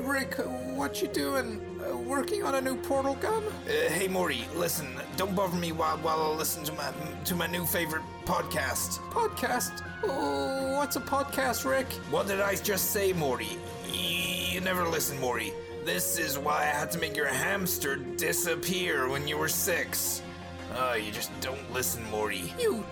Rick, what you doing? Uh, working on a new portal gun? Uh, hey Morty, listen. Don't bother me while while I listen to my to my new favorite podcast. Podcast? Oh, what's a podcast, Rick? What did I just say, Morty? You never listen, Morty. This is why I had to make your hamster disappear when you were six. Oh, you just don't listen, Morty. You,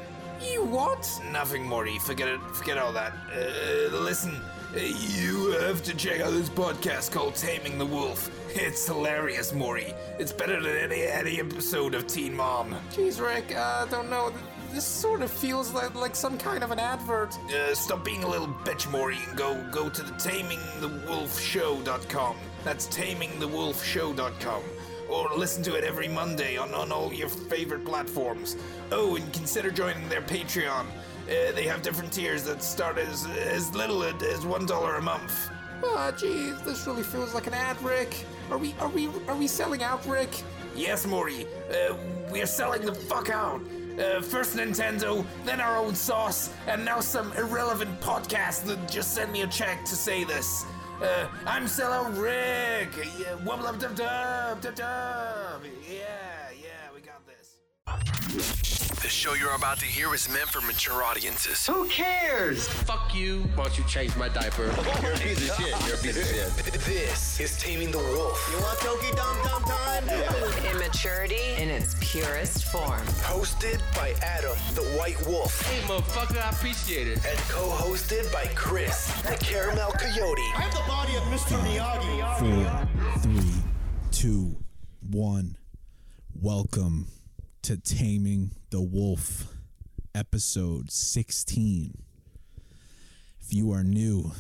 you what? Nothing, Morty. Forget it. Forget all that. Uh, listen, you have to check out this podcast called Taming the Wolf. It's hilarious, Morty. It's better than any any episode of Teen Mom. Jeez, Rick, I uh, don't know. This sort of feels like, like some kind of an advert. Uh, stop being a little bitch, Morty, and go go to the tamingthewolfshow.com. That's tamingthewolfshow.com. Or listen to it every Monday on, on all your favorite platforms. Oh, and consider joining their Patreon. Uh, they have different tiers that start as as little as one dollar a month. Ah, oh, geez, this really feels like an ad, Rick. Are we are we are we selling out, Rick? Yes, Morty. Uh, we're selling the fuck out. Uh, first Nintendo, then our own sauce, and now some irrelevant podcast that just sent me a check to say this. Uh, I'm Cello Rick. Yeah, wubble up dub dub dub dub. Yeah, yeah, we got this. The show you're about to hear is meant for mature audiences. Who cares? Fuck you. Why don't you change my diaper? You're a piece of shit. You're a piece of shit. This is Taming the Wolf. You want Toki Dum Dum time? Yeah. Immaturity in its purest form. Hosted by Adam, the White Wolf. Hey, motherfucker, I appreciate it. And co-hosted by Chris, the Caramel Coyote. I have the body of Mr. Miyagi. Four, three, two, one. Welcome to Taming the Wolf, episode 16. If you are new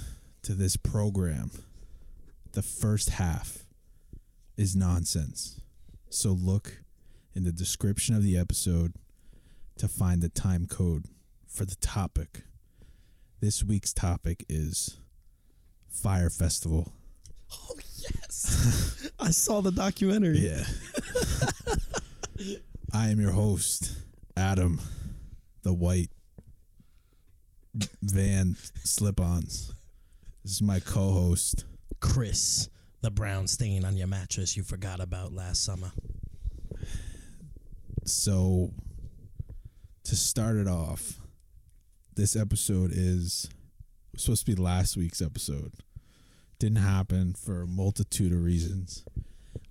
to this program, the first half is nonsense. So look in the description of the episode to find the time code for the topic. This week's topic is Fyre Festival. Oh, yes. I saw the documentary. Yeah. I am your host, Adam, the white van slip ons. This is my co host, Chris, the brown stain on your mattress you forgot about last summer. So, to start it off, this episode is supposed to be last week's episode. Didn't happen for a multitude of reasons.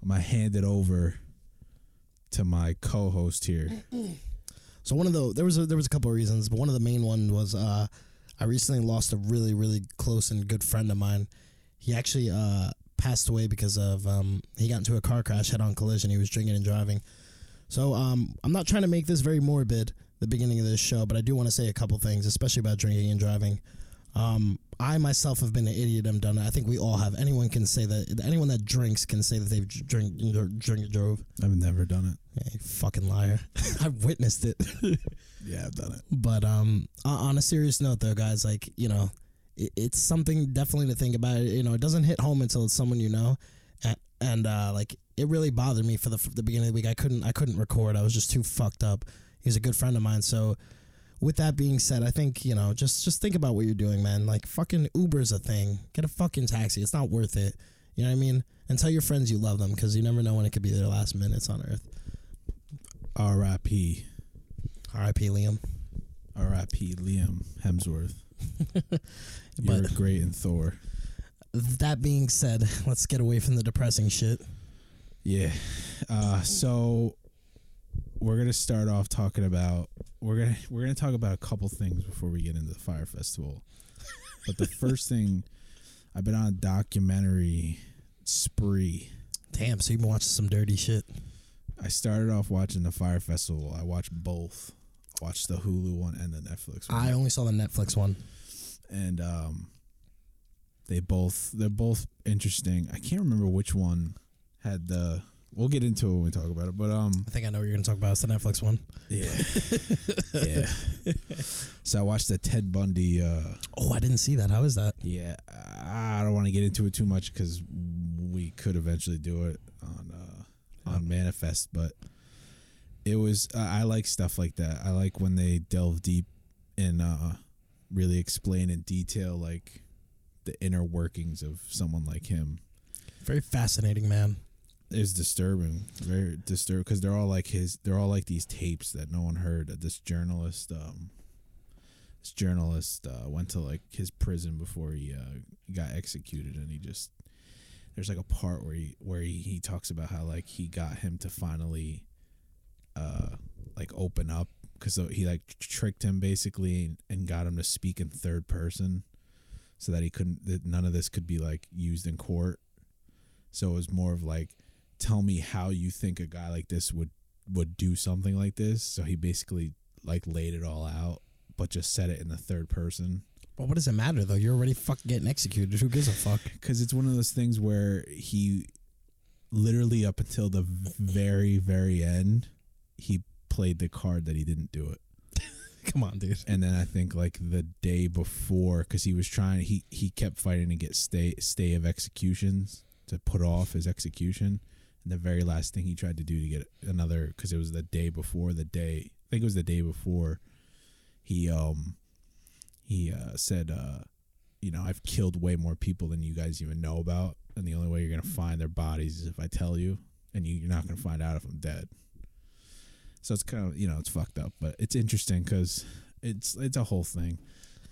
I'm going to hand it over to my co-host here. So one of the there was a, there was a couple of reasons, but one of the main one was uh, I recently lost a really really close and good friend of mine. He actually uh, passed away because of um, he got into a car crash, head on collision. He was drinking and driving. So um, I'm not trying to make this very morbid, the beginning of this show, but I do want to say a couple things, especially about drinking and driving. Um, I myself have been an idiot. I'm done. I think we all have. Anyone can say that. Anyone that drinks can say that they've drink drink drove. I've never done it. Yeah, you fucking liar. I've witnessed it. yeah, I've done it. But um, on a serious note, though, guys, like you know, it, it's something definitely to think about. You know, it doesn't hit home until it's someone you know, and, and uh, like it really bothered me for the for the beginning of the week. I couldn't I couldn't record. I was just too fucked up. He's a good friend of mine, so with that being said, I think you know just just think about what you're doing, man. Like fucking Uber's a thing. Get a fucking taxi. It's not worth it. You know what I mean? And tell your friends you love them because you never know when it could be their last minutes on Earth. R.I.P. R.I.P. Liam. R.I.P. Liam Hemsworth. You're but, great in Thor. That being said, let's get away from the depressing shit. Yeah. Uh, so we're gonna start off talking about we're gonna we're gonna talk about a couple things before we get into the Fyre festival. but the first thing, I've been on a documentary spree. Damn, so you've been watching some dirty shit. I started off watching the Fyre festival. I watched both. I watched the Hulu one and the Netflix one. I only saw the Netflix one. And um they both they're both interesting. I can't remember which one had the We'll get into it when we talk about it. But um, I think I know what you're going to talk about. It's the Netflix one. Yeah, yeah. so I watched the Ted Bundy. Uh, oh, I didn't see that. How is that? Yeah, I don't want to get into it too much because we could eventually do it on uh, on Manifest, but it was. Uh, I like stuff like that. I like when they delve deep and uh, really explain in detail like the inner workings of someone like him Very fascinating, man. Is disturbing, very disturbing because they're all like his. They're all like these tapes that no one heard. That this journalist, um, this journalist uh, went to like his prison before he uh, got executed, and he just there's like a part where he where he, he talks about how like he got him to finally uh like open up because he like tricked him basically and, and got him to speak in third person so that he couldn't that none of this could be like used in court so it was more of like tell me how you think a guy like this would would do something like this so he basically like laid it all out but just said it in the third person But what does it matter though? You're already fucking getting executed. Who gives a fuck? because it's one of those things where he literally up until the very very end he played the card that he didn't do it Come on, dude. and then i think like the day before because he was trying he he kept fighting to get stay stay of executions to put off his execution and the very last thing he tried to do to get another because it was the day before the day i think it was the day before he um he uh said uh you know i've killed way more people than you guys even know about and the only way you're gonna find their bodies is if i tell you and you, you're not gonna find out if i'm dead. So it's kind of you know it's fucked up but it's interesting because it's it's a whole thing.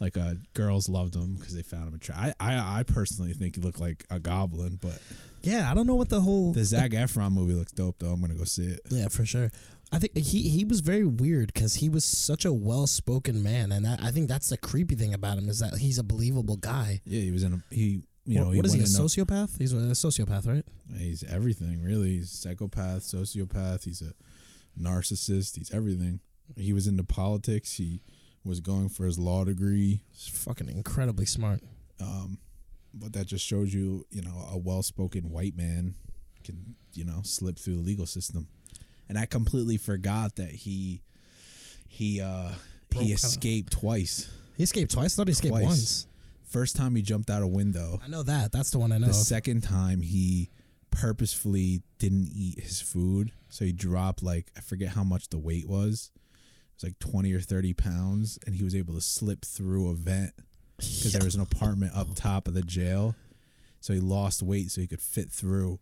Like uh girls loved him because they found him attractive I, I i personally think he looked like a goblin but Yeah, I don't know what the whole the Zac Efron movie looks dope though i'm gonna go see it Yeah, for sure. I think he he was very weird because he was such a well spoken man, and that, I think that's the creepy thing about him is that he's a believable guy. yeah he was in a he you know what, what is he? A went in sociopath? He's a sociopath, right? He's everything, really. He's a psychopath, sociopath. He's a narcissist. He's everything. He was into politics. He was going for his law degree. He's fucking incredibly smart. Um, but that just shows you, you know, a well-spoken white man can, you know, slip through the legal system. And I completely forgot that he, he, uh, he escaped twice. He escaped twice. I thought he escaped Twice. once. First time he jumped out a window. I know that. That's the one I know. The second time he purposefully didn't eat his food, so he dropped like I forget how much the weight was. It was like twenty or thirty pounds, and he was able to slip through a vent because there was an apartment up top of the jail. So he lost weight so he could fit through,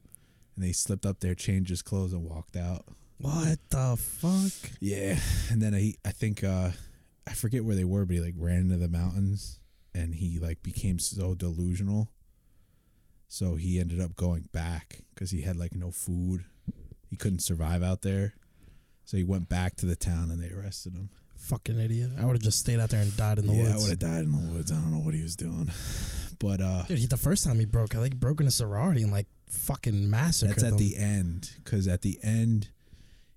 and they slipped up there, changed his clothes, and walked out. What the fuck? Yeah, and then he, I think, uh, I forget where they were, but he like ran into the mountains, and he like became so delusional. So he ended up going back because he had like no food. He couldn't survive out there, so he went back to the town, and they arrested him. Fucking idiot. I would have just stayed out there and died in the woods. yeah, I would have died in the woods. I don't know what he was doing, but uh, Dude, he, the first time he broke, I think he broke in a sorority and like fucking massacred That's at them. the end because at the end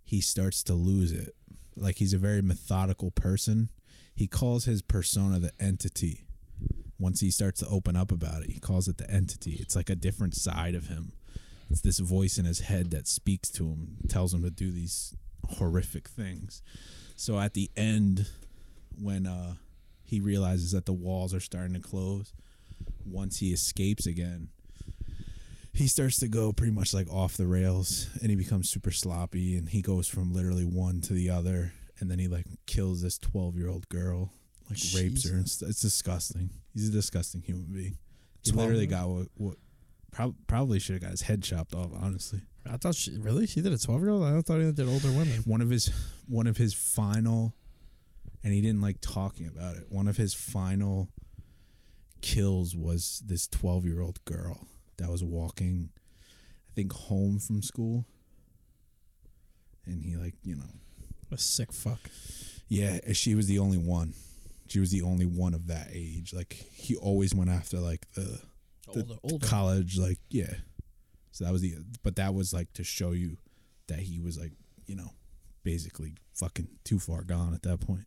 he starts to lose it. Like he's a very methodical person. He calls his persona the entity. Once he starts to open up about it, he calls it the entity. It's like a different side of him. It's this voice in his head that speaks to him, tells him to do these horrific things. So at the end, when uh, he realizes that the walls are starting to close, once he escapes again, he starts to go pretty much like off the rails and he becomes super sloppy and he goes from literally one to the other and then he like kills this 12 year old girl like rapes her. And st- it's disgusting. He's a disgusting human being. He literally got what, what prob- probably should have got his head chopped off honestly. I thought she really? She did a twelve year old. I thought he did older women. one of his one of his final and he didn't like talking about it. One of his final kills was this 12 year old girl that was walking i think home from school. And he like you know. A sick fuck. yeah she was the only one. She was the only one of that age. Like he always went after like the, the Older- older. college like yeah so that was the but that was like to show you that he was like you know basically fucking too far gone at that point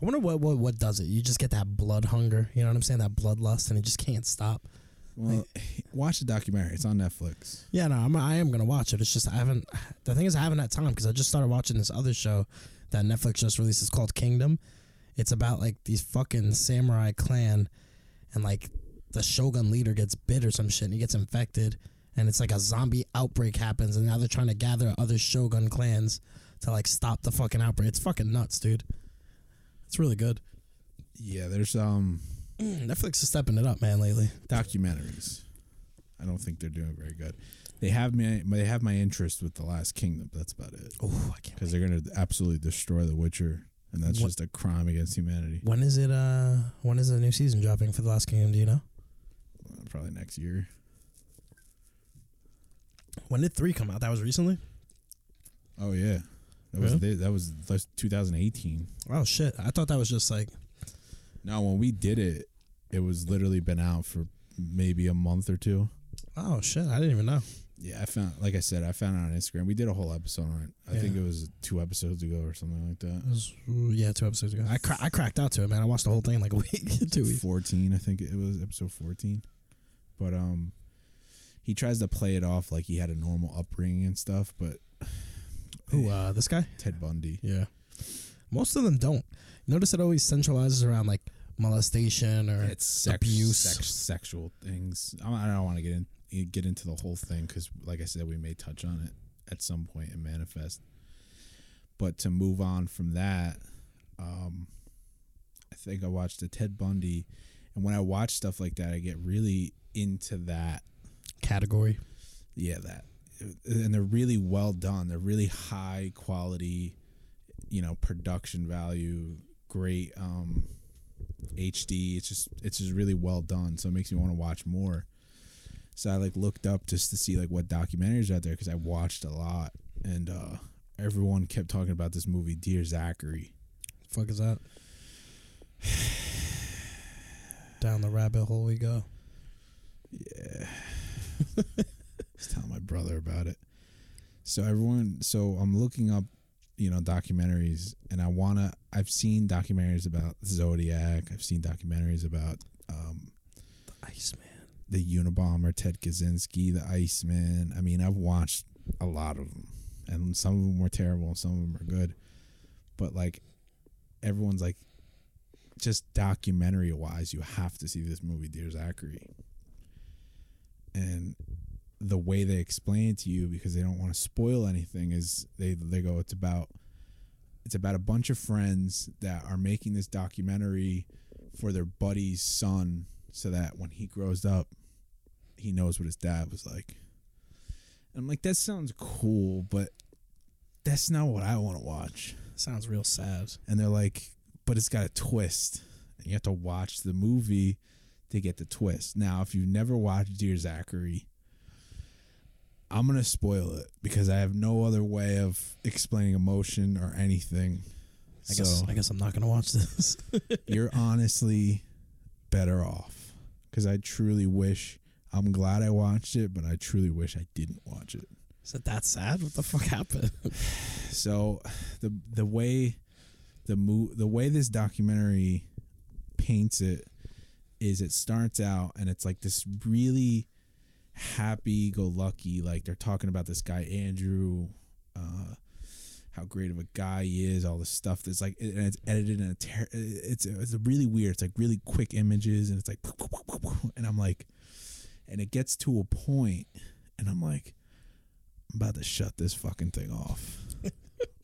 I wonder what, what what does it. You just get that blood hunger. You know what I'm saying? That bloodlust, and it just can't stop. well watch the documentary it's on netflix Yeah, no, I'm, I am gonna watch it. It's just I haven't. The thing is, I haven't had time because I just started watching this other show that Netflix just released. It's called Kingdom. It's about like these fucking samurai clan, and like the shogun leader gets bit or some shit, and he gets infected, and it's like a zombie outbreak happens, and now they're trying to gather other shogun clans to like stop the fucking outbreak. It's fucking nuts, dude. It's really good. yeah there's um Netflix is stepping it up, man, lately. documentaries I don't think they're doing very good. They have me. They have my interest with the Last Kingdom. That's about it. Oh, I can't. Because they're gonna absolutely destroy The Witcher, and that's What- just a crime against humanity. When is it? Uh, when is the new season dropping for the Last Kingdom? Do you know? Probably next year. When did three come out? That was recently. Oh yeah, that was Really? that was that's 2018. Oh shit! I thought that was just like. No, when we did it, it was literally been out for maybe a month or two. Oh shit! I didn't even know. Yeah, I found, like I said, I found it on Instagram. We did a whole episode on it. I think it was two episodes ago or something like that. It was, yeah, two episodes ago. I cra- I cracked out to it, man. I watched the whole thing in like a week, two weeks. 14, I think it was episode 14. But um he tries to play it off like he had a normal upbringing and stuff, but Who? Uh, this guy? Ted Bundy. Yeah. Most of them don't. Notice it always centralizes around like molestation or It's sex, abuse. sex, sexual things. I don't want to get in get into the whole thing because, like I said, we may touch on it at some point and manifest. But to move on from that, um, I think I watched the Ted Bundy, and when I watch stuff like that, I get really into that category. yeah that. And they're really well done. They're really high quality you know production value great um hd it's just it's just really well done. So it makes me want to watch more. So i like looked up just to see like what documentaries are out there because i watched a lot. And uh everyone kept talking about this movie dear zachary. Fuck is that? Down the rabbit hole we go. Yeah. Just telling my brother about it. So everyone so I'm looking up, you know, documentaries and I wanna I've seen documentaries about Zodiac, I've seen documentaries about um the Iceman. the Unabomber, Ted Kaczynski, the Iceman. I mean, I've watched a lot of them, and some of them were terrible, and some of them are good. But like, everyone's like, just documentary wise, you have to see this movie, Dear Zachary. And the way they explain it to you, because they don't want to spoil anything, is they they go, it's about it's about a bunch of friends that are making this documentary for their buddy's son so that when he grows up he knows what his dad was like and i'm like that sounds cool but that's not what i want to watch Sounds real sad. and they're like but it's got a twist and you have to watch the movie to get the twist now if you've never watched dear zachary i'm gonna spoil it because i have no other way of explaining emotion or anything I guess So- I guess I'm not gonna watch this. you're honestly better off because I truly wish. I'm glad I watched it, but I truly wish I didn't watch it. Is it that sad? What the fuck happened? So the the way the mo- the way this documentary paints it is it starts out and it's like this really happy go lucky like they're talking about this guy Andrew uh how great of a guy he is all this stuff that's like and it's edited in a ter- it's it's really weird. It's like really quick images and it's like and I'm like and it gets to a point and I'm like I'm about to shut this fucking thing off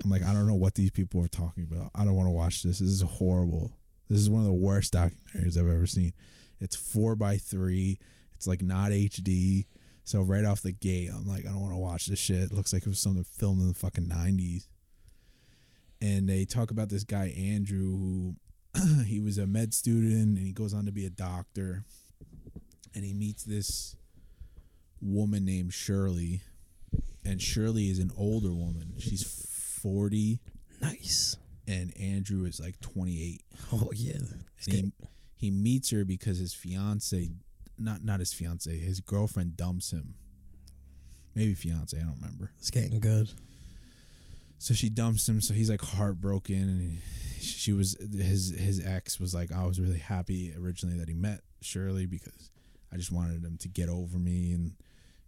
I'm like, I don't know what these people are talking about. I don't want to watch this. This is horrible. This is one of the worst documentaries I've ever seen. It's four by three. It's like not HD. So right off the gate, I'm like, I don't want to watch this shit. It looks like it was something filmed in the fucking 90s. And they talk about this guy Andrew who he was a med student and he goes on to be a doctor. And he meets this woman named Shirley and Shirley is an older woman. She's 40 nice. and Andrew is like 28. Oh yeah. And he, he meets her because his fiance not not his fiance, his girlfriend dumps him. Maybe fiance, I don't remember. It's getting good. So she dumps him, so he's like heartbroken and she was his his ex was like I was really happy originally that he met Shirley because I just wanted him to get over me and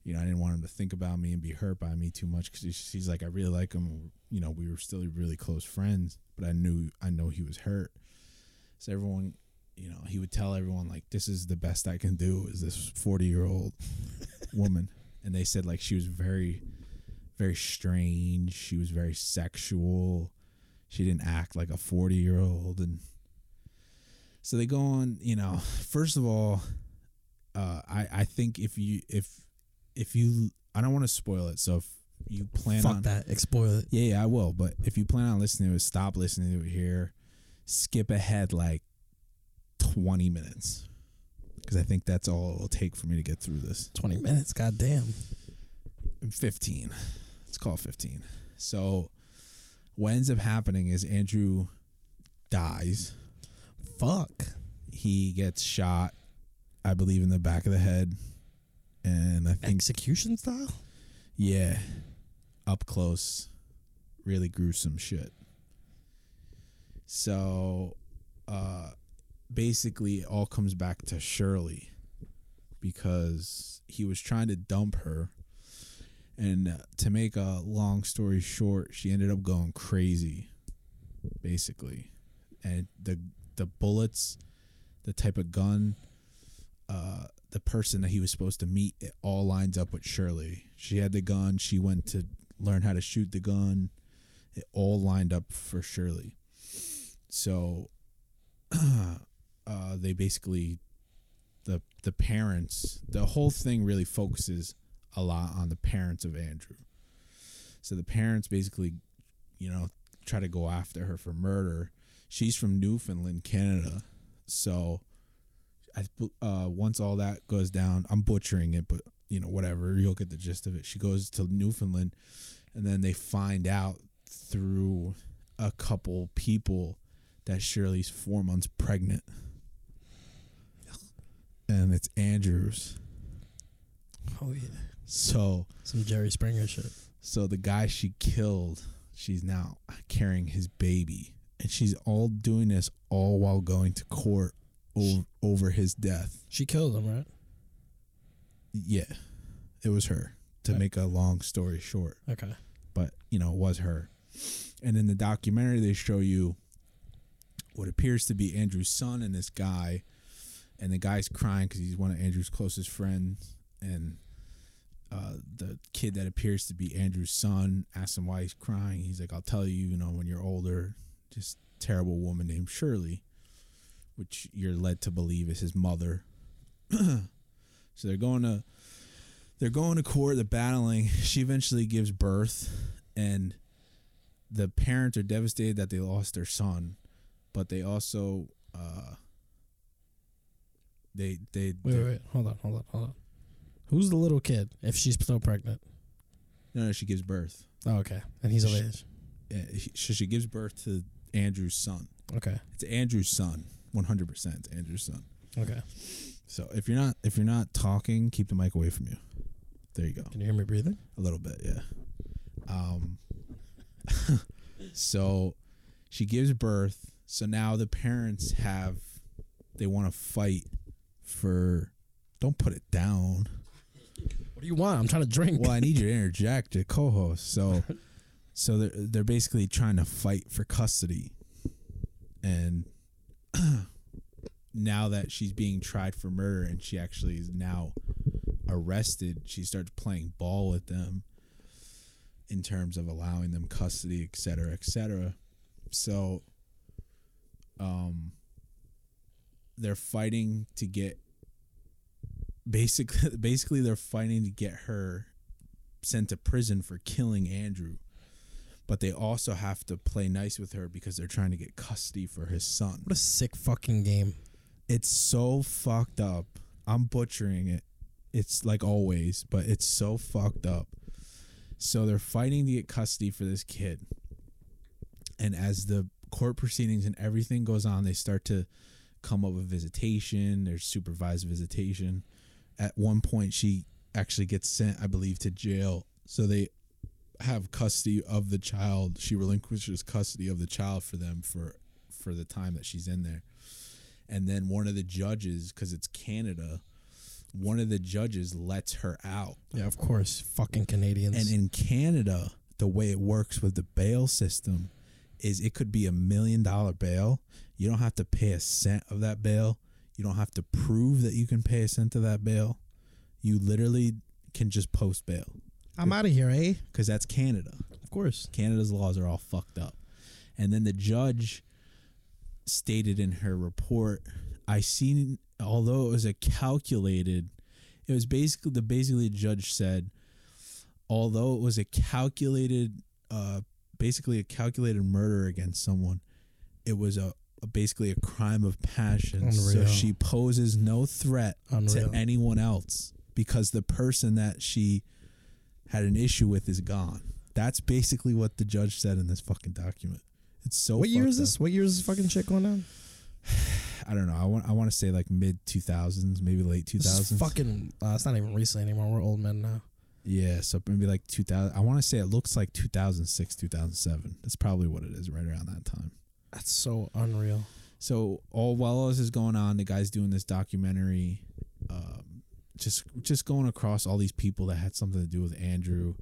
you know I didn't want him to think about me and be hurt by me too much because she's like I really like him. You know we were still really close friends but I knew I know he was hurt. So everyone you know he would tell everyone like this is the best I can do is this 40 year old woman. And they said like she was very very strange. She was very sexual. She didn't act like a 40 year old and so they go on you know first of all uh, I I think if you if if you I don't want to spoil it. So if you plan Fuck on that. Spoil it. yeah, yeah, I will. But if you plan on listening to it, stop listening to it here. Skip ahead like twenty minutes because I think that's all it will take for me to get through this. 20 minutes. God damn. 15. Let's call it 15. So what ends up happening is Andrew dies. Fuck. He gets shot, I believe, in the back of the head. And I think, Execution style? yeah, up close, really gruesome shit. So uh, basically, it all comes back to Shirley because he was trying to dump her. And to make a long story short, she ended up going crazy, basically. And the the bullets, the type of gun, uh, the person that he was supposed to meet, it all lines up with Shirley. She had the gun. She went to learn how to shoot the gun. It all lined up for Shirley. So, uh, they basically the the parents. The whole thing really focuses a lot on the parents of Andrew. So the parents basically, you know, try to go after her for murder. She's from Newfoundland, Canada. So I uh once all that goes down, I'm butchering it, but you know, whatever, you'll get the gist of it. She goes to Newfoundland and then they find out through a couple people that Shirley's four months pregnant. And it's Andrews. Oh, yeah. So Some Jerry Springer shit. so the guy she killed, she's now carrying his baby. And she's all doing this all while going to court over, over his death. She killed him, right? Yeah. It was her. To make a long story short. Okay. But, you know, it was her. And in the documentary they show you what appears to be Andrew's son and this guy. And the guy's crying because he's one of Andrew's closest friends. And uh, the kid that appears to be Andrew's son asks him why he's crying. He's like, I'll tell you, you know, when you're older, Just terrible woman named Shirley, which you're led to believe is his mother. so they're going to they're going to court, they're battling. She eventually gives birth and the parents are devastated that they lost their son, but they also uh they they Wait, wait. Hold on, hold on, hold on. Who's the little kid if she's still pregnant? no, no she gives birth. Oh, okay. And he's of age. Yeah, she gives birth to Andrew's son. Okay. It's Andrew's son, one hundred percent. It's Andrew's son. Okay. So if you're not if you're not talking, keep the mic away from you. There you go. Can you hear me breathing? A little bit, yeah. Um. so she gives birth. So now the parents have they want to fight for. Don't put it down. What do you want? I'm trying to drink. Well, I need you to interject, a co-host. So, so they're they're basically trying to fight for custody, and now that she's being tried for murder and she actually is now arrested, she starts playing ball with them in terms of allowing them custody, et cetera, et cetera. So, um, they're fighting to get basically basically they're fighting to get her sent to prison for killing Andrew. But they also have to play nice with her because they're trying to get custody for his son. What a sick fucking game. It's so fucked up. I'm butchering it. It's like always, but it's so fucked up. So they're fighting to get custody for this kid. And as the court proceedings and everything goes on, they start to come up with visitation, there's supervised visitation. At one point she actually gets sent, I believe, to jail. So they have custody of the child. She relinquishes custody of the child for them for for the time that she's in there. And then one of the judges, because it's Canada, one of the judges lets her out. Yeah, of course. Fucking Canadians. And in Canada, the way it works with the bail system is it could be a million dollar bail. You don't have to pay a cent of that bail. You don't have to prove that you can pay a cent of that bail. You literally can just post bail I'm out of here, eh? because that's Canada. Of course. Canada's laws are all fucked up. And then the judge stated in her report, I seen although it was a calculated it was basically the basically the judge said although it was a calculated uh basically a calculated murder against someone it was a, basically a crime of passion so she poses no threat Unreal. to anyone else because the person that she had an issue with is gone that's basically what the judge said in this fucking document it's so what year is up. this? What year is this fucking shit going down? I don't know. I want I want to say like mid two thousands, maybe late two thousands. fucking. Uh, it's not even recent anymore. We're old men now. Yeah, so maybe like two thousand. I want to say it looks like two thousand six, two thousand seven. That's probably what it is, right around that time. That's so unreal. So all while all this is going on, the guy's doing this documentary, um, just just going across all these people that had something to do with Andrew,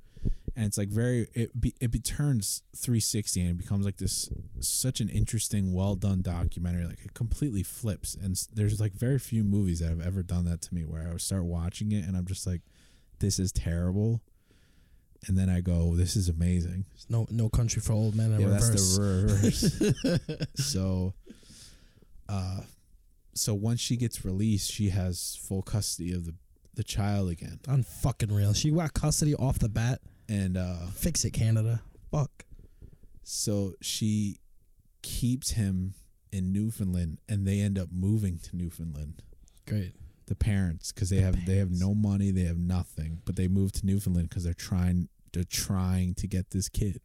and it's like very it be, it be, turns three sixty and it becomes like this such an interesting, well done documentary. Like it completely flips, and there's like very few movies that have ever done that to me where I would start watching it and I'm just like, this is terrible, and then I go, this is amazing. There's no no country for old men in Yeah, reverse. that's the reverse. so, uh, so once she gets released, she has full custody of the the child again, Unfucking real. She got custody off the bat. and uh, Fix it, Canada. Fuck. so she keeps him in Newfoundland, and they end up moving to Newfoundland. Great. The parents, because they have they have no money, they have nothing, but they moved to Newfoundland because they're trying they're trying to get this kid,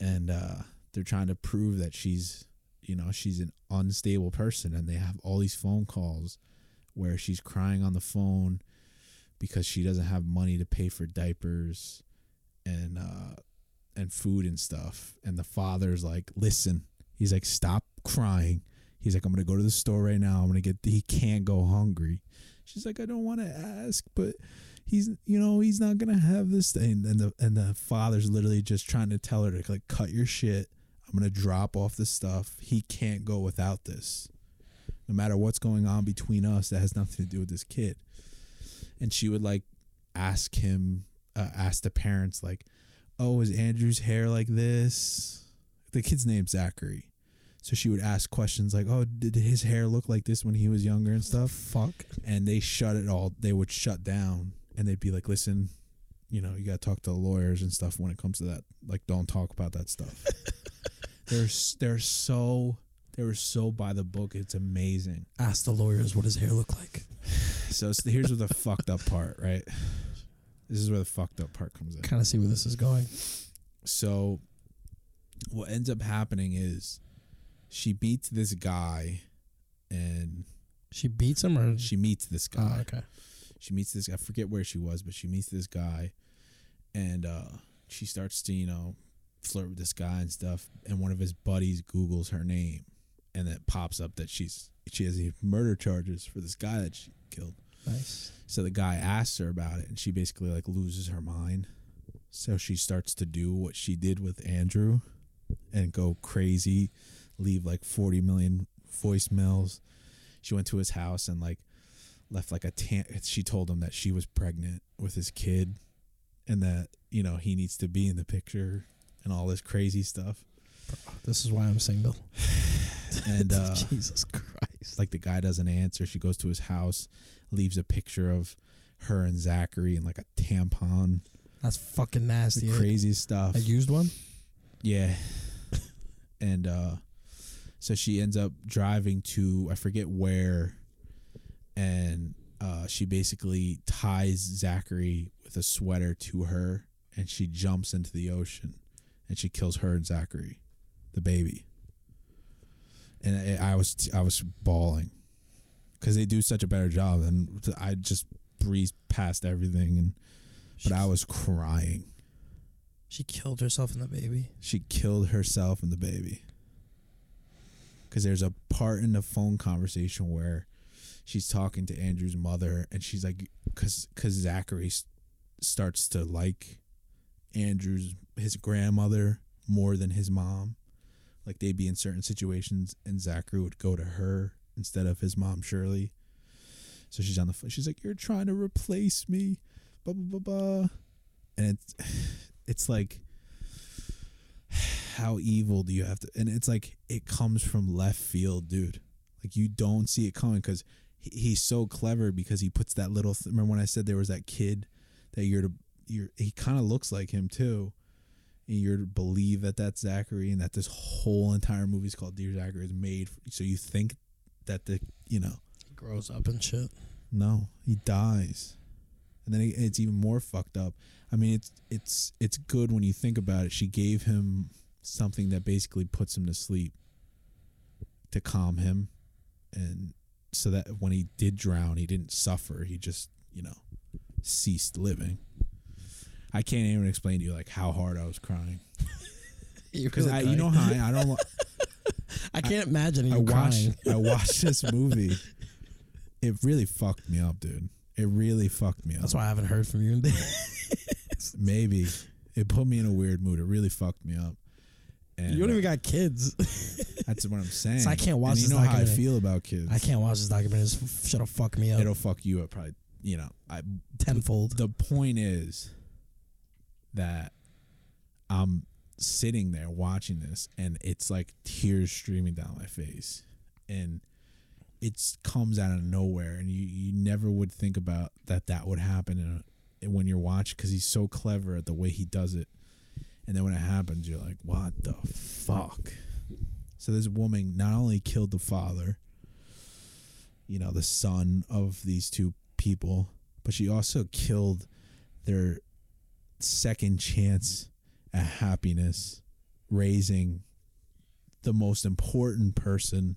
and uh, they're trying to prove that she's you know she's an unstable person, and they have all these phone calls where she's crying on the phone because she doesn't have money to pay for diapers and uh and food and stuff. And the father's like listen he's like stop crying. He's like i'm gonna go to the store right now. I'm gonna get he can't go hungry. She's like i don't want to ask but he's you know he's not gonna have this thing and the and the father's literally just trying to tell her to like cut your shit. I'm gonna drop off the stuff. He can't go without this no matter what's going on between us that has nothing to do with this kid. And she would like ask him uh, ask the parents like oh is andrew's hair like this? The kid's name's zachary. So she would ask questions like oh did his hair look like this when he was younger and stuff? Fuck. and they shut it all they would shut down. And they'd be like listen you know you got to talk to the lawyers and stuff when it comes to that. Like don't talk about that stuff. They're they're so they were so by the book it's amazing Ask the lawyers what his hair look like. so here's where the fucked up part right this is where the fucked up part comes in Kind of see where this is going. so what ends up happening is she beats this guy and She beats him or she meets this guy Oh, okay. she meets this guy I forget where she was, but she meets this guy and uh she starts to, you know, flirt with this guy and stuff and one of his buddies Googles her name and it pops up that she's she has these murder charges for this guy that she killed. Nice. So the guy asks her about it and she basically like loses her mind. So she starts to do what she did with Andrew and go crazy, leave like 40 million voicemails. She went to his house and like left like a tan she told him that she was pregnant with his kid and that, you know, he needs to be in the picture and all this crazy stuff. This is why I'm single. And uh Jesus Christ. like the guy doesn't answer. She goes to his house, leaves a picture of her and Zachary and like a tampon. That's fucking nasty. The craziest stuff. I used one. Yeah. and uh so she ends up driving to I forget where and uh she basically ties Zachary with a sweater to her and she jumps into the ocean and she kills her and Zachary, the baby. And I, I was I was bawling cuz they do such a better job and I just breezed past everything and but I was crying. She killed herself and the baby. She killed herself and the baby. Because there's a part in the phone conversation where she's talking to Andrew's mother, and she's like, because because Zachary s- starts to like Andrew's his grandmother more than his mom. Like they'd be in certain situations, and Zachary would go to her instead of his mom Shirley. So she's on the phone. She's like, "You're trying to replace me," blah blah blah blah, and it's it's like how evil do you have to and it's like it comes from left field dude Like you don't see it coming because he, he's so clever because he puts that little. Th- remember when I said there was that kid that you're to you're he kind of looks like him too. And you're to believe that that's Zachary and that this whole entire movie is called Dear Zachary is made. For, so you think that the you know He grows up and shit. no, he dies, and then it- it's even more fucked up. I mean, it's it's it's good when you think about it. She gave him something that basically puts him to sleep to calm him, and so that when he did drown, he didn't suffer. He just you know ceased living. I can't even explain to you like how hard I was crying because I you know how I, I don't. I can't imagine you I watched I watched this movie. It really fucked me up, dude. It really fucked me up. That's why I haven't heard from you in days. Maybe it put me in a weird mood. It really fucked me up. And You don't even got kids. that's what I'm saying. So I can't watch And you this know how I feel about kids. I can't watch this documentary. This shit'll fuck me up It'll fuck you up, probably. You know, I. tenfold. The point is that I'm sitting there watching this, and it's like tears streaming down my face, and it comes out of nowhere, and you you never would think about that that would happen a, when you're watching because he's so clever at the way he does it, and then when it happens, you're like, what the fuck? So this woman not only killed the father, you know, the son of these two people, but she also killed their second chance at happiness, raising the most important person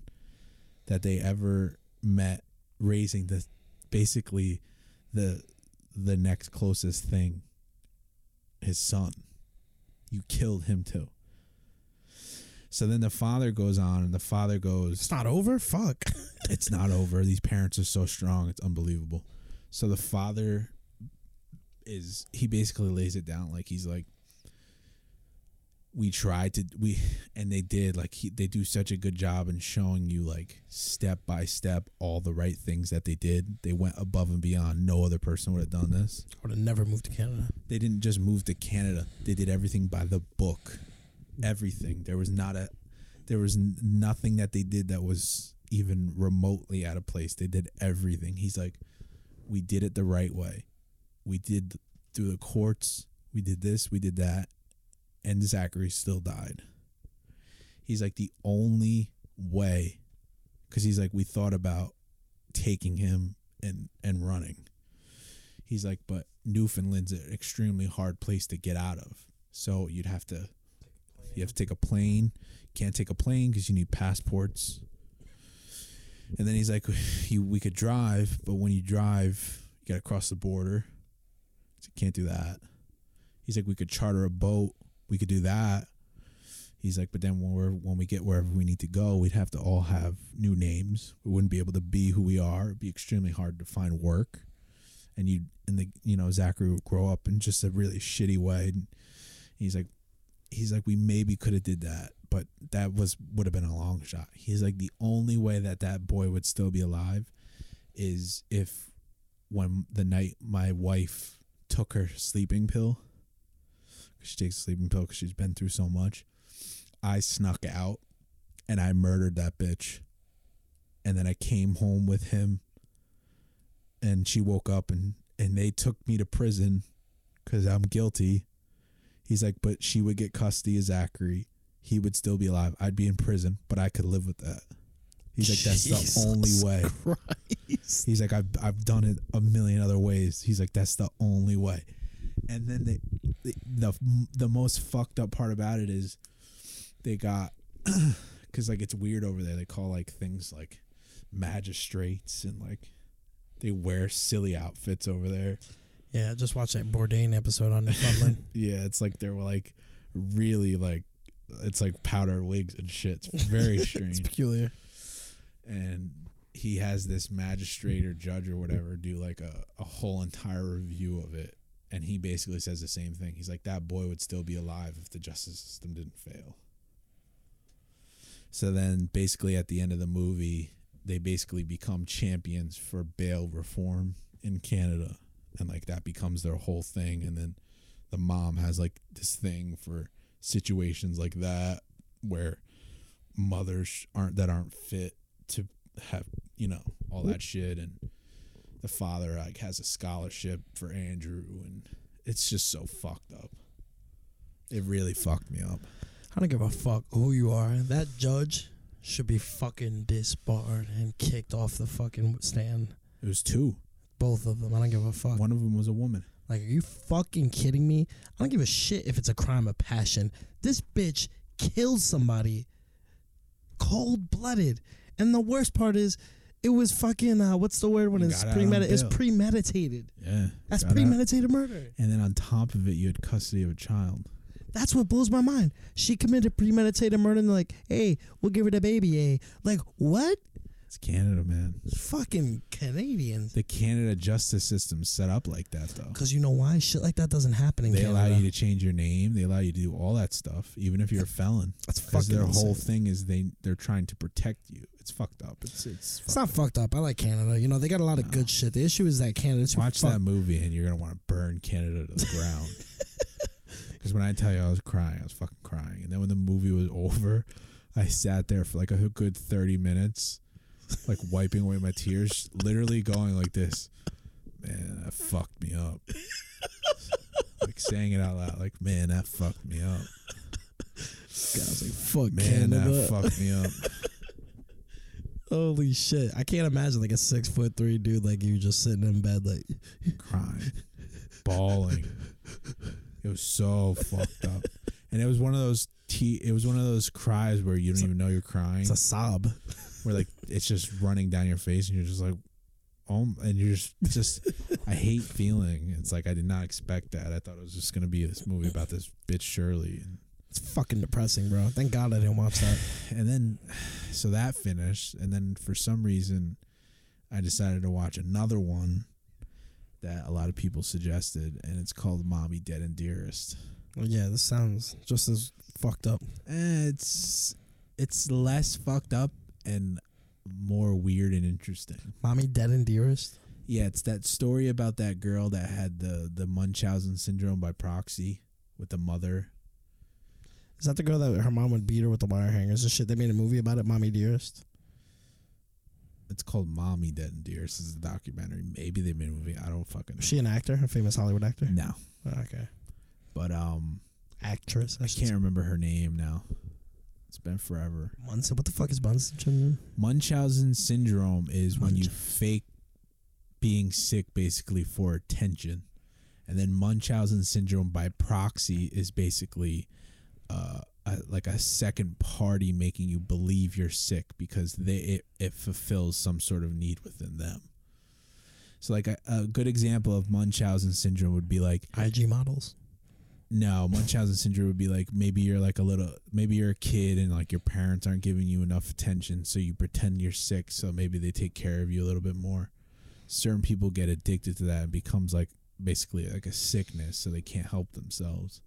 that they ever met, raising the basically the the next closest thing, his son. You killed him too. So then the father goes on, and the father goes, It's not over. Fuck. it's not over. These parents are so strong. It's unbelievable. So the father is he basically lays it down like he's like we tried to we and they did like he, they do such a good job in showing you like step by step all the right things that they did. They went above and beyond. No other person would have done this. I would have never moved to Canada. They didn't just move to Canada. They did everything by the book. Everything. There was not a there was n- nothing that they did that was even remotely out of place. They did everything. He's like we did it the right way. We did through the courts. We did this, we did that. And Zachary still died. He's like the only way cuz he's like we thought about taking him and and running. He's like, but Newfoundland's an extremely hard place to get out of. So you'd have to, you have to take a plane. Can't take a plane because you need passports. And then he's like, we could drive, but when you drive, you got to cross the border. Can't do that. He's like, we could charter a boat. We could do that. He's like, but then when we're when we get wherever we need to go, we'd have to all have new names. We wouldn't be able to be who we are. It'd be extremely hard to find work and you and the you know Zachary would grow up in just a really shitty way. And he's like, he's like, we maybe could have did that, but that was would have been a long shot. He's like, the only way that that boy would still be alive is if when the night my wife took her sleeping pill. she takes a sleeping pill because she's been through so much. I snuck out and I murdered that bitch, and then I came home with him and she woke up and and they took me to prison because I'm guilty. He's like, but she would get custody of Zachary. He would still be alive. I'd be in prison, but I could live with that. He's like, that's Jesus the only way. Christ. He's like, I've I've done it a million other ways. He's like, that's the only way. And then they, the the the most fucked up part about it is, they got, because like it's weird over there. They call like things like magistrates and like they wear silly outfits over there. Yeah, just watch that Bourdain episode on Newfoundland. Yeah, it's like they're like really like it's like powder wigs and shit. It's very strange. it's peculiar. And he has this magistrate or judge or whatever do like a, a whole entire review of it. And he basically says the same thing. He's like that boy would still be alive if the justice system didn't fail. So then basically at the end of the movie they basically become champions for bail reform in canada. And like that becomes their whole thing. And then the mom has like this thing for situations like that where mothers aren't that aren't fit to have you know all that shit, and the father like has a scholarship for Andrew, and it's just so fucked up. It really fucked me up. I don't give a fuck who you are. That judge should be fucking disbarred and kicked off the fucking stand. It was two. Both of them. I don't give a fuck. One of them was a woman. Like, are you fucking kidding me? I don't give a shit if it's a crime of passion. This bitch killed somebody cold blooded. And the worst part is, it was fucking, uh, what's the word when You it's got out on premeditated? It's premeditated. Yeah, That's got out. premeditated murder. And then on top of it, you had custody of a child. That's what blows my mind. She committed premeditated murder and they're like, hey, we'll give her the baby, eh? Like, what? It's Canada, man. Fucking Canadians. The Canada justice system's set up like that, though. Because you know why? Shit like that doesn't happen in Canada. They Canada. allow you to change your name. They allow you to do all that stuff, even if you're a felon. That's because fucking their whole thing is they they're trying to protect you. It's fucked up. It's it's. It's not fucked up. I like Canada. You know, they got a lot of good shit. The issue is that Canada. Watch that movie and you're gonna want to burn Canada to the ground. Because when I tell you I was crying, I was fucking crying. And then when the movie was over, I sat there for like a good thirty minutes, like wiping away my tears, literally going like this. Man, that fucked me up. like saying it out loud, like man, that fucked me up. I was like, fuck Man, Canada. that fucked me up. Holy shit. I can't imagine like a six foot three dude like you just sitting in bed like crying, bawling. It was so fucked up, and it was one of those te- It was one of those cries where you don't even know you're crying. it's a sob. where like it's just running down your face, and you're just like, oh, and you're just just. I hate feeling. It's like I did not expect that. I thought it was just gonna be this movie about this bitch Shirley, and It's fucking depressing, bro. Thank God I didn't watch that. and then so that finished and then for some reason i decided to watch another one that a lot of people suggested and it's called mommy dead and dearest Well, yeah, this sounds just as fucked up. Eh, it's it's less fucked up and more weird and interesting Mommy dead and dearest. yeah it's that story about that girl that had the the munchausen syndrome by proxy with the mother Is that the girl that her mom would beat her with the wire hangers and shit? They made a movie about it, Mommy Dearest. it's called mommy dead and dearest is a documentary maybe they made a movie i don't fucking know Was she an actor? A famous Hollywood actor? no Oh, okay. but um Actress. I can't remember her name now. It's been forever. Munson. What the fuck is Munson syndrome? Munchausen syndrome is when you fake being sick basically for attention. And then Munchausen syndrome by proxy is basically uh, a, like a second party making you believe you're sick because they it, it fulfills some sort of need within them. So like a, a good example of Munchausen syndrome would be like IG models. no, Munchausen syndrome would be like maybe you're like a little, maybe you're a kid and like your parents aren't giving you enough attention, so you pretend you're sick, so maybe they take care of you a little bit more. Certain people get addicted to that and becomes like basically like a sickness, so they can't help themselves.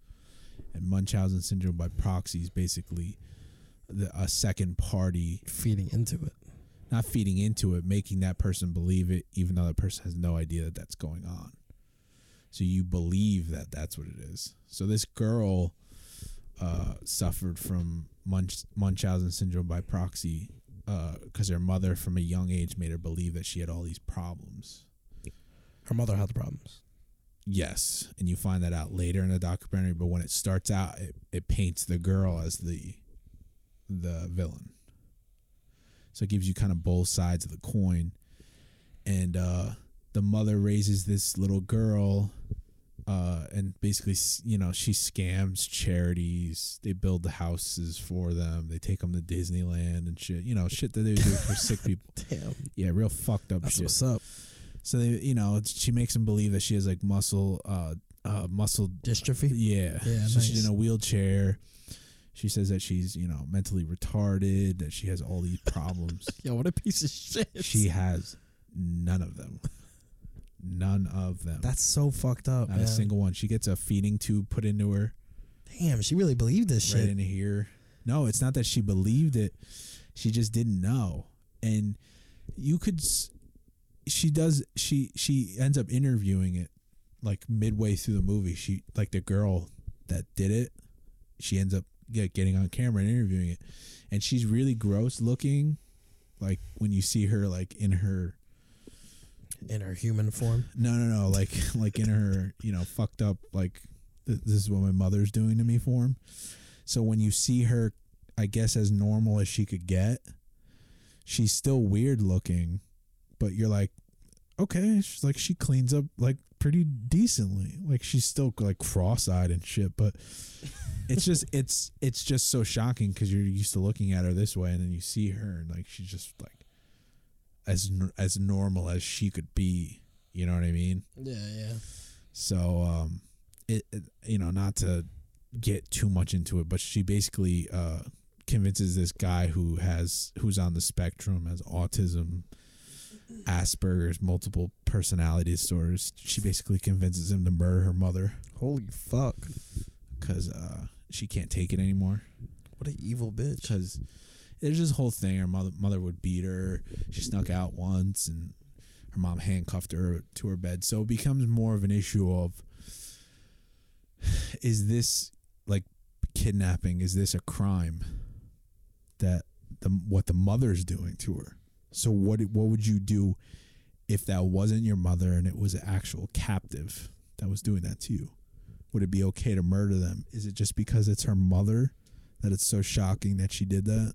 And Munchausen syndrome by proxy is basically the, a second party Feeding into it. not feeding into it, making that person believe it, even though that person has no idea that that's going on. So you believe that that's what it is. So this girl uh, suffered from Munch- Munchausen syndrome by proxy because her mother, from a young age, made her believe that she had all these problems. Her mother had the problems. Yes, and you find that out later in the documentary. But when it starts out, it, it paints the girl as the the villain. So it gives you kind of both sides of the coin. And uh, the mother raises this little girl, uh, and basically, s- you know, she scams charities. They build the houses for them. They take them to Disneyland and shit. You know, shit that they do for sick people. Damn. Yeah, real fucked up That's shit. what's up. So they, you know, she makes them believe that she has like muscle, uh, uh, muscle. Dystrophy. Yeah. Yeah, So she's in a wheelchair. She says that she's, you know, mentally retarded. That she has all these problems. Yo, what a piece of shit. she has none of them. None of them. That's so fucked up, Not man. a single one. She gets a feeding tube put into her Damn, she really believed this shit. right shit. into here. No, it's not that she believed it. She just didn't know. And you could she does she she ends up interviewing it like midway through the movie. She like the girl that did it, she ends up get, getting on camera and interviewing it. And she's really gross looking like when you see her like in her in her human form. no no no like like in her you know fucked up like this is what my mother's doing to me form. So when you see her, I guess as normal as she could get, she's still weird looking, but you're like, okay, she's like she cleans up like pretty decently. Like she's still like cross-eyed and shit, but it's just it's it's just so shocking because you're used to looking at her this way, and then you see her and like she's just like as as normal as she could be. You know what I mean? Yeah, yeah. So, um, it, it you know not to get too much into it, but she basically uh convinces this guy who has who's on the spectrum has autism, Asperger's, multiple personality disorders. She basically convinces him to murder her mother Holy fuck! because uh, she can't take it anymore. What an evil bitch. Because there's this whole thing. Her mother mother would beat her. She snuck out once, and her mom handcuffed her to her bed. So it becomes more of an issue of is this like kidnapping? Is this a crime that the what the mother's doing to her? So what what would you do if that wasn't your mother and it was an actual captive that was doing that to you? Would it be okay to murder them? Is it just because it's her mother that it's so shocking that she did that?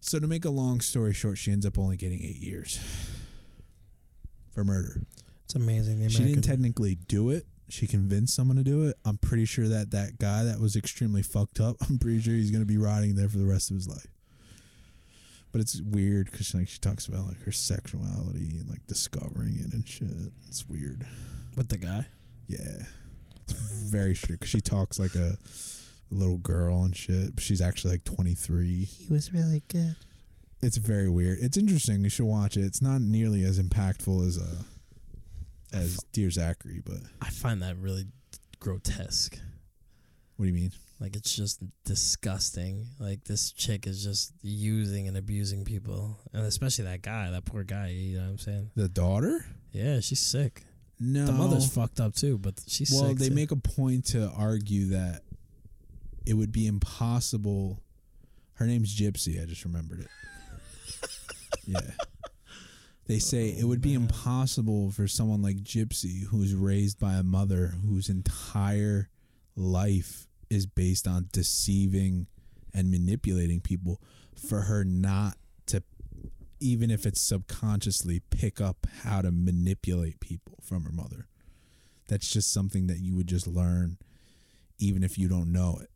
So to make a long story short, she ends up only getting eight years for murder. It's amazing. The She didn't technically do it. She convinced someone to do it. I'm pretty sure that that guy that was extremely fucked up. I'm pretty sure he's gonna be rotting there for the rest of his life. But it's weird because like she talks about like her sexuality and like discovering it and shit. It's weird. with the guy. Yeah, it's very strict. 'cause she talks like a little girl and shit. But she's actually like 23. He was really good. It's very weird. It's interesting. You should watch it. It's not nearly as impactful as uh as Dear Zachary, but I find that really grotesque. what do you mean? Like it's just disgusting. Like this chick is just using and abusing people, and especially that guy, that poor guy. You know what I'm saying? The daughter? Yeah, she's sick. No. The mother's fucked up too, but she's well, sick. they too. make a point to argue that it would be impossible. Her name's Gypsy. I just remembered it. yeah. They say it oh, would be impossible for someone like Gypsy, who's raised by a mother whose entire life is based on deceiving and manipulating people, for her not to, even if it's subconsciously, pick up how to manipulate people from her mother. That's just something that you would just learn, even if you don't know it.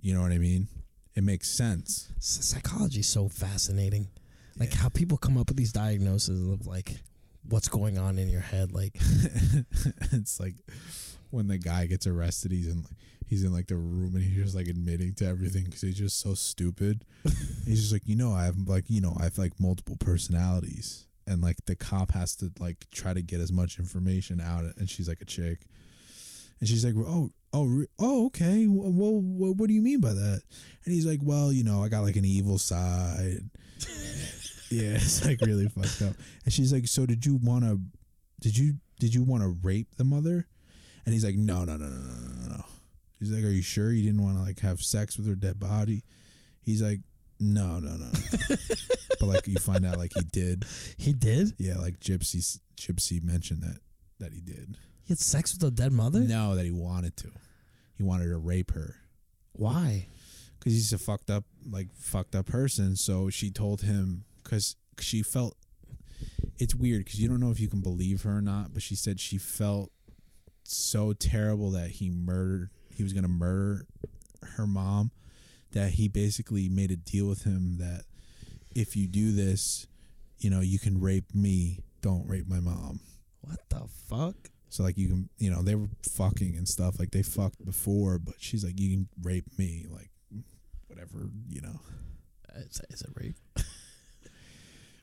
You know what I mean? It makes sense. psychology is so fascinating. Like how people come up with these diagnoses of like what's going on in your head. Like it's like when the guy gets arrested, he's in he's in like the room and he's just like admitting to everything because he's just so stupid. he's just like, you know, I have like you know I have like multiple personalities, and like the cop has to like try to get as much information out. And she's like a chick, and she's like, oh. Oh, oh, okay. Well, what, what do you mean by that? And he's like, well, you know, I got like an evil side. yeah, it's like really fucked up. And she's like, so did you want to, did you, did you want to rape the mother? And he's like, no, no, no, no, no, no, no. He's like, are you sure you didn't want to like have sex with her dead body? He's like, no, no, no. no." but like you find out like he did. he did. Yeah, like Gypsy, Gypsy mentioned that that he did. He had sex with a dead mother. No, that he wanted to. He wanted to rape her Why? because he's a fucked up, like fucked up person. So she told him because she felt it's weird because you don't know if you can believe her or not. But she said she felt so terrible that he murdered. He was gonna murder her mom. That he basically made a deal with him that if you do this, you know, you can rape me. Don't rape my mom. What the fuck? So like you can, you know, they were fucking and stuff. Like they fucked before, but she's like, you can rape me, like whatever, you know. Is, is it rape?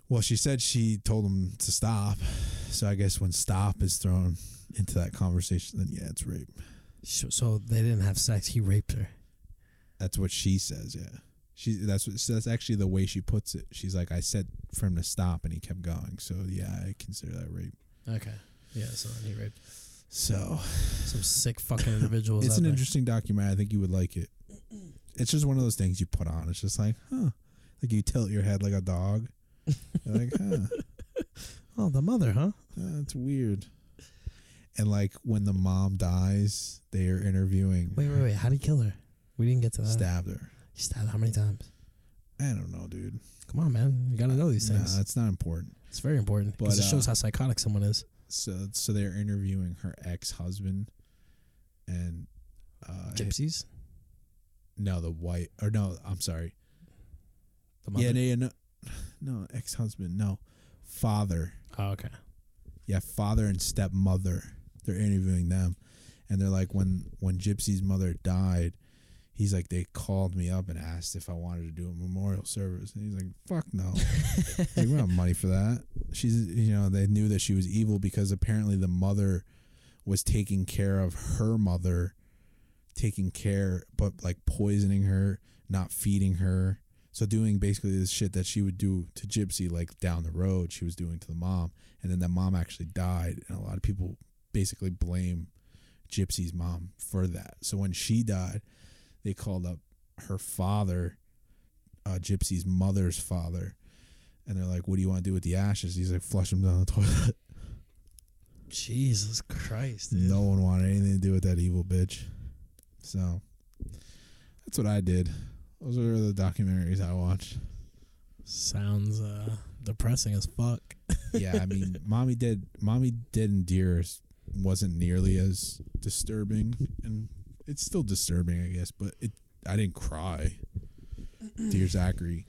Well, she said she told him to stop. So I guess when stop is thrown into that conversation, then yeah, it's rape. So so they didn't have sex. He raped her. That's what she says. Yeah, she that's what that's actually the way she puts it. She's like, I said for him to stop, and he kept going. So yeah, I consider that rape. Okay. Yeah. So then he raped So some sick fucking individuals. it's an there. interesting documentary. I think you would like it. It's just one of those things you put on. It's just like, huh, Like you tilt your head like a dog. You're like, huh, Oh, the mother, huh? that's weird. And like when the mom dies, they are interviewing. Wait, wait, wait. How did he kill her? We didn't get to that. Stabbed her. He stabbed how many times? I don't know, dude. Come on, man. You gotta know these Nah, things. that's not important. it's very important because it shows uh, how psychotic someone is. So so they're interviewing her ex husband, and uh, Gypsies. no, the white or no, I'm sorry. The mother. Yeah, no, no, ex husband, no, father. Oh, okay. Yeah, father and stepmother. They're interviewing them, and they're like, when when Gypsy's mother died, he's like, they called me up and asked if I wanted to do a memorial service, and he's like, fuck no, like, we don't have money for that. She's, you know, they knew that she was evil because apparently the mother was taking care of her mother, taking care, but like poisoning her, not feeding her. So doing basically this shit that she would do to Gypsy, like down the road, she was doing to the mom, and then that mom actually died, and a lot of people basically blame Gypsy's mom for that. So when she died, they called up her father, uh, Gypsy's mother's father, and they're like, "What do you want to do with the ashes?" He's like, "Flush them down the toilet." Jesus Christ. Dude. No one wanted anything to do with that evil bitch. So that's what I did. Those are the documentaries I watched. Sounds uh, depressing as fuck. Yeah, I mean, mommy did, mommy did and Dearest wasn't nearly as disturbing, and it's still disturbing, I guess. But it, I didn't cry. Dear Zachary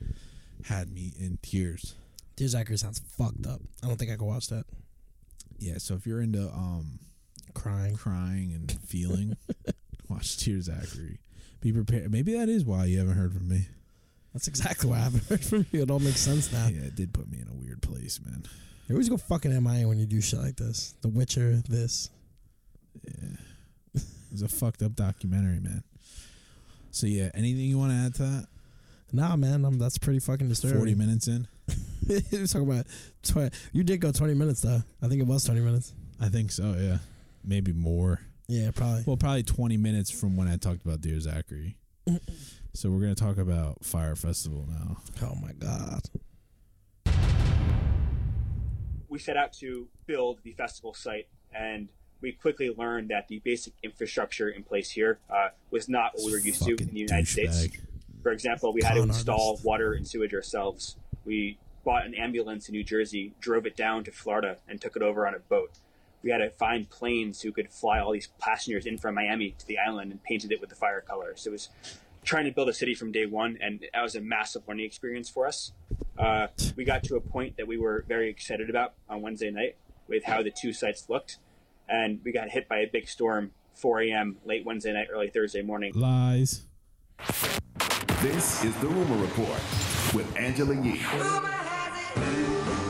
had me in tears. Dear Zachary sounds fucked up. I don't think I could watch that. Yeah, so if you're into um Crying. crying and feeling, watch Dear Zachary. Be prepared. Maybe that is why you haven't heard from me. That's exactly why I haven't heard from you. It all makes sense now. Yeah, it did put me in a weird place, man. You always go fucking MIA when you do shit like this. The Witcher, this. It was a fucked up documentary, man. So yeah, anything you want to add to that? Nah, man, um, that's pretty fucking disturbing. Forty minutes in, talking about tw- you did go twenty minutes though. I think it was twenty minutes. I think so. Yeah, maybe more. Yeah, probably. Well, probably twenty minutes from when I talked about Dear Zachary. so we're gonna talk about Fyre Festival now. Oh my god. We set out to build the festival site and we quickly learned that the basic infrastructure in place here uh, was not what we were used to in the United States. douchebag. For example, we had to install artist. water and sewage ourselves. We bought an ambulance in New Jersey, drove it down to Florida, and took it over on a boat. We had to find planes who could fly all these passengers in from Miami to the island and painted it with the Fyre colors. It was trying to build a city from day one, and that was a massive learning experience for us. Uh, we got to a point that we were very excited about on Wednesday night with how the two sites looked, and we got hit by a big storm 4 a.m. late Wednesday night, early Thursday morning. Lies. This is the Rumor Report with Angela Yee.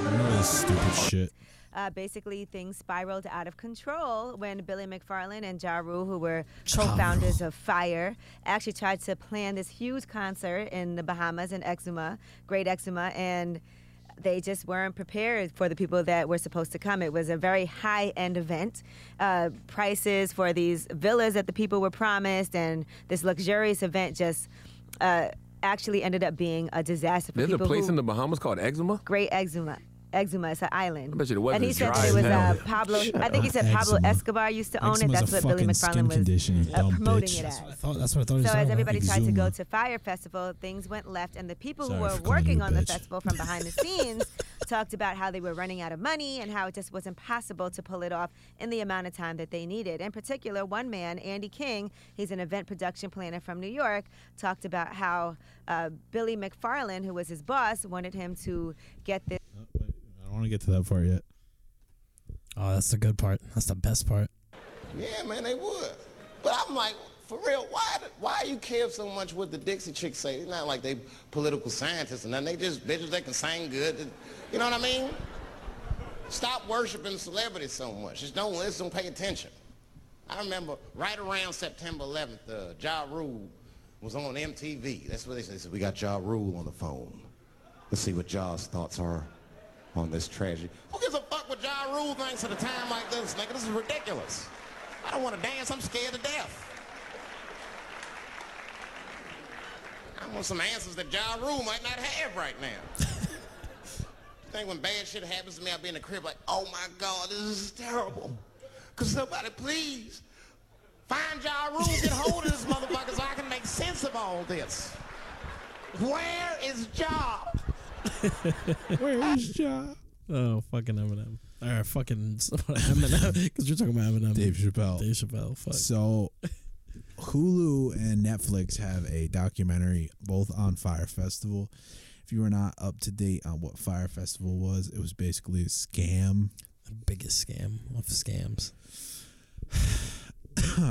None of this stupid shit. Uh, basically, things spiraled out of control when Billy McFarland and Ja Rule, who were co-founders of Fyre, actually tried to plan this huge concert in the Bahamas in Exuma, Great Exuma, and they just weren't prepared for the people that were supposed to come. It was a very high-end event. Uh, prices for these villas that the people were promised, and this luxurious event just uh, actually ended up being a disaster for There's a place who, in the Bahamas called Eczema. Great Exuma. Exuma is an island. I bet you the And he said that it was hell. uh, Pablo. I think he said Pablo Eczema. Escobar used to own it. That's what Billy McFarland was condition, uh, promoting bitch. it That's as. I thought that's what I thought So as talking about. everybody tried to go to Fyre Festival, things went left, and the people Sorry who were for calling you working a on the festival from behind the scenes talked about how they were running out of money and how it just wasn't possible to pull it off in the amount of time that they needed. In particular, one man, Andy King, he's an event production planner from New York, talked about how uh, Billy McFarland, who was his boss, wanted him to get this. I don't want to get to that part yet. Oh, that's the good part. That's the best part. Yeah, man, they would. But I'm like, for real, why why you care so much what the Dixie Chicks say? It's not like they political scientists and nothing. They just bitches that can sing good. You know what I mean? Stop worshiping celebrities so much. Just don't listen, don't pay attention. I remember right around September 11th, uh, Ja Rule was on MTV. That's what they said. They said, we got Ja Rule on the phone. Let's see what Ja's thoughts are on this tragedy. Who gives a fuck what Ja Rule thinks at a time like this, nigga? This is ridiculous. I don't want to dance. I'm scared to death. I want some answers that Ja Rule might not have right now. I think when bad shit happens to me, I'll be in the crib like, oh my God, this is terrible. Could somebody please find Ja Rule, get hold of this motherfucker so I can make sense of all this. Where is Ja? Where is Ja? Oh, fucking Eminem. Or fucking Eminem. Because we're talking about Eminem. Dave Chappelle. Dave Chappelle. Fuck. So, Hulu and Netflix have a documentary both on Fyre Festival. If you were not up to date on what Fyre Festival was, it was basically a scam. The biggest scam of scams.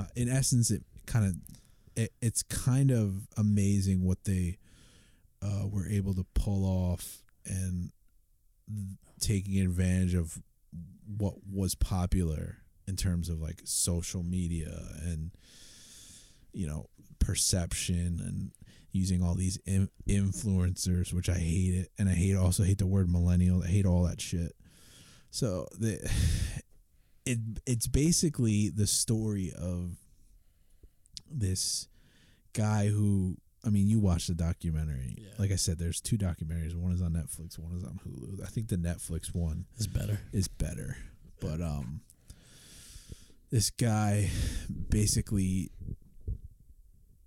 In essence, it kind of it, it's kind of amazing what they uh, were able to pull off and taking advantage of what was popular in terms of like social media and you know perception and using all these in- influencers which i hate it. And i hate also hate the word millennial i hate all that shit. So the it it's basically the story of this guy who I mean, you watched the documentary. Like I said, there's two documentaries. One is on Netflix. One is on Hulu. I think the Netflix one is better. Is better, but um, this guy basically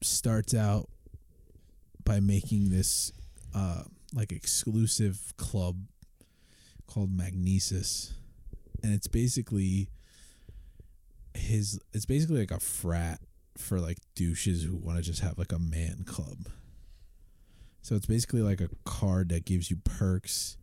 starts out by making this uh like exclusive club called Magnises, and it's basically his. It's basically like a frat for like douches who want to just have like a man club. So it's basically like a card that gives you perks.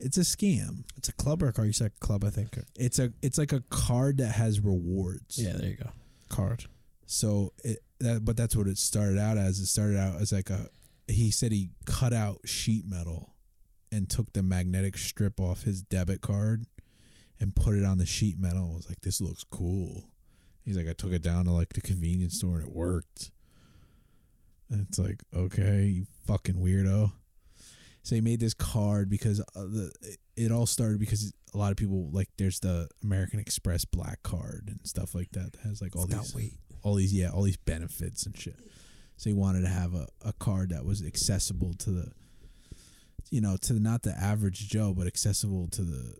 It's a scam. It's a club or a card? You said club, I think. It's a it's like a card that has rewards. Yeah, there you go. Card. So it that but that's what it started out as. It started out as like a he said he cut out sheet metal and took the magnetic strip off his debit card and put it on the sheet metal. I was like, this looks cool. He's like, I took it down to like the convenience store and it worked. And it's like, okay, you fucking weirdo. So he made this card because uh, the it all started because a lot of people like there's the American Express black card and stuff like that that has like all It's these all these yeah all these benefits and shit. So he wanted to have a, a card that was accessible to the you know to not the average Joe but accessible to the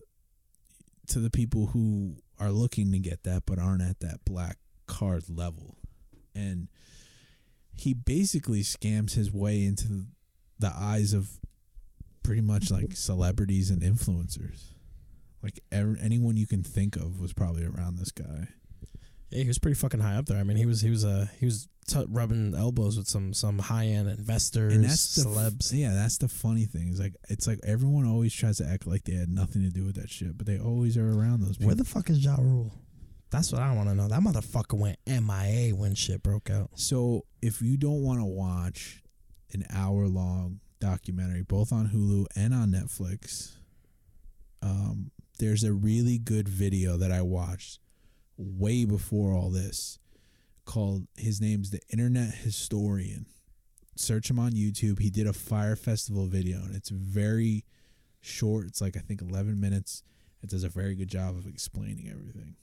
to the people who are looking to get that but aren't at that black card level. And he basically scams his way into the eyes of pretty much like celebrities and influencers. Like ev- anyone you can think of was probably around this guy. Yeah, he was pretty fucking high up there. I mean, he was he was uh he was t- rubbing elbows with some some high end investors, And that's the f- celebs. yeah, that's the funny thing. Is like it's like everyone always tries to act like they had nothing to do with that shit, but they always are around those people. Where the fuck is Ja Rule? That's what I want to know. That motherfucker went MIA when shit broke out. So if you don't want to watch an hour long documentary, both on Hulu and on Netflix, um, there's a really good video that I watched way before all this called his name's the Internet Historian. Search him on YouTube. He did a Fyre festival video and it's very short. It's like I think 11 minutes. It does a very good job of explaining everything.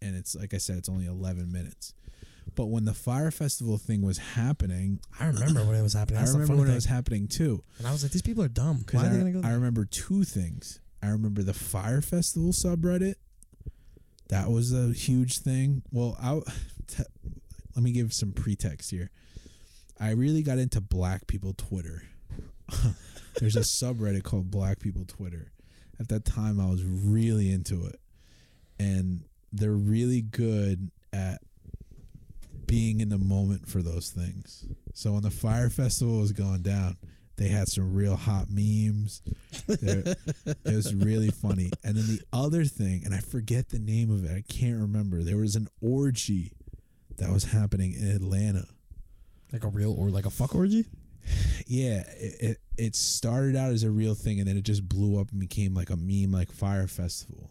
And it's like I said, it's only 11 minutes. But when the Fyre festival thing was happening, I remember when it was happening. I That's the remember when it was happening too. And I was like, these people are dumb. Why are I, they gonna go? I remember two things. I remember the Fyre Festival subreddit. That was a huge thing. Well, I t- let me give some pretext here. I really got into Black People Twitter. There's a subreddit called Black People Twitter. At that time, I was really into it, and they're really good at being in the moment for those things. So when the Fyre festival was going down, they had some real hot memes. They're- it was really funny. And then the other thing, and I forget the name of it, I can't remember. There was an orgy that was happening in Atlanta. Like a real or like a fuck orgy? Yeah, it, it it started out as a real thing, and then it just blew up and became like a meme, like Fyre Festival,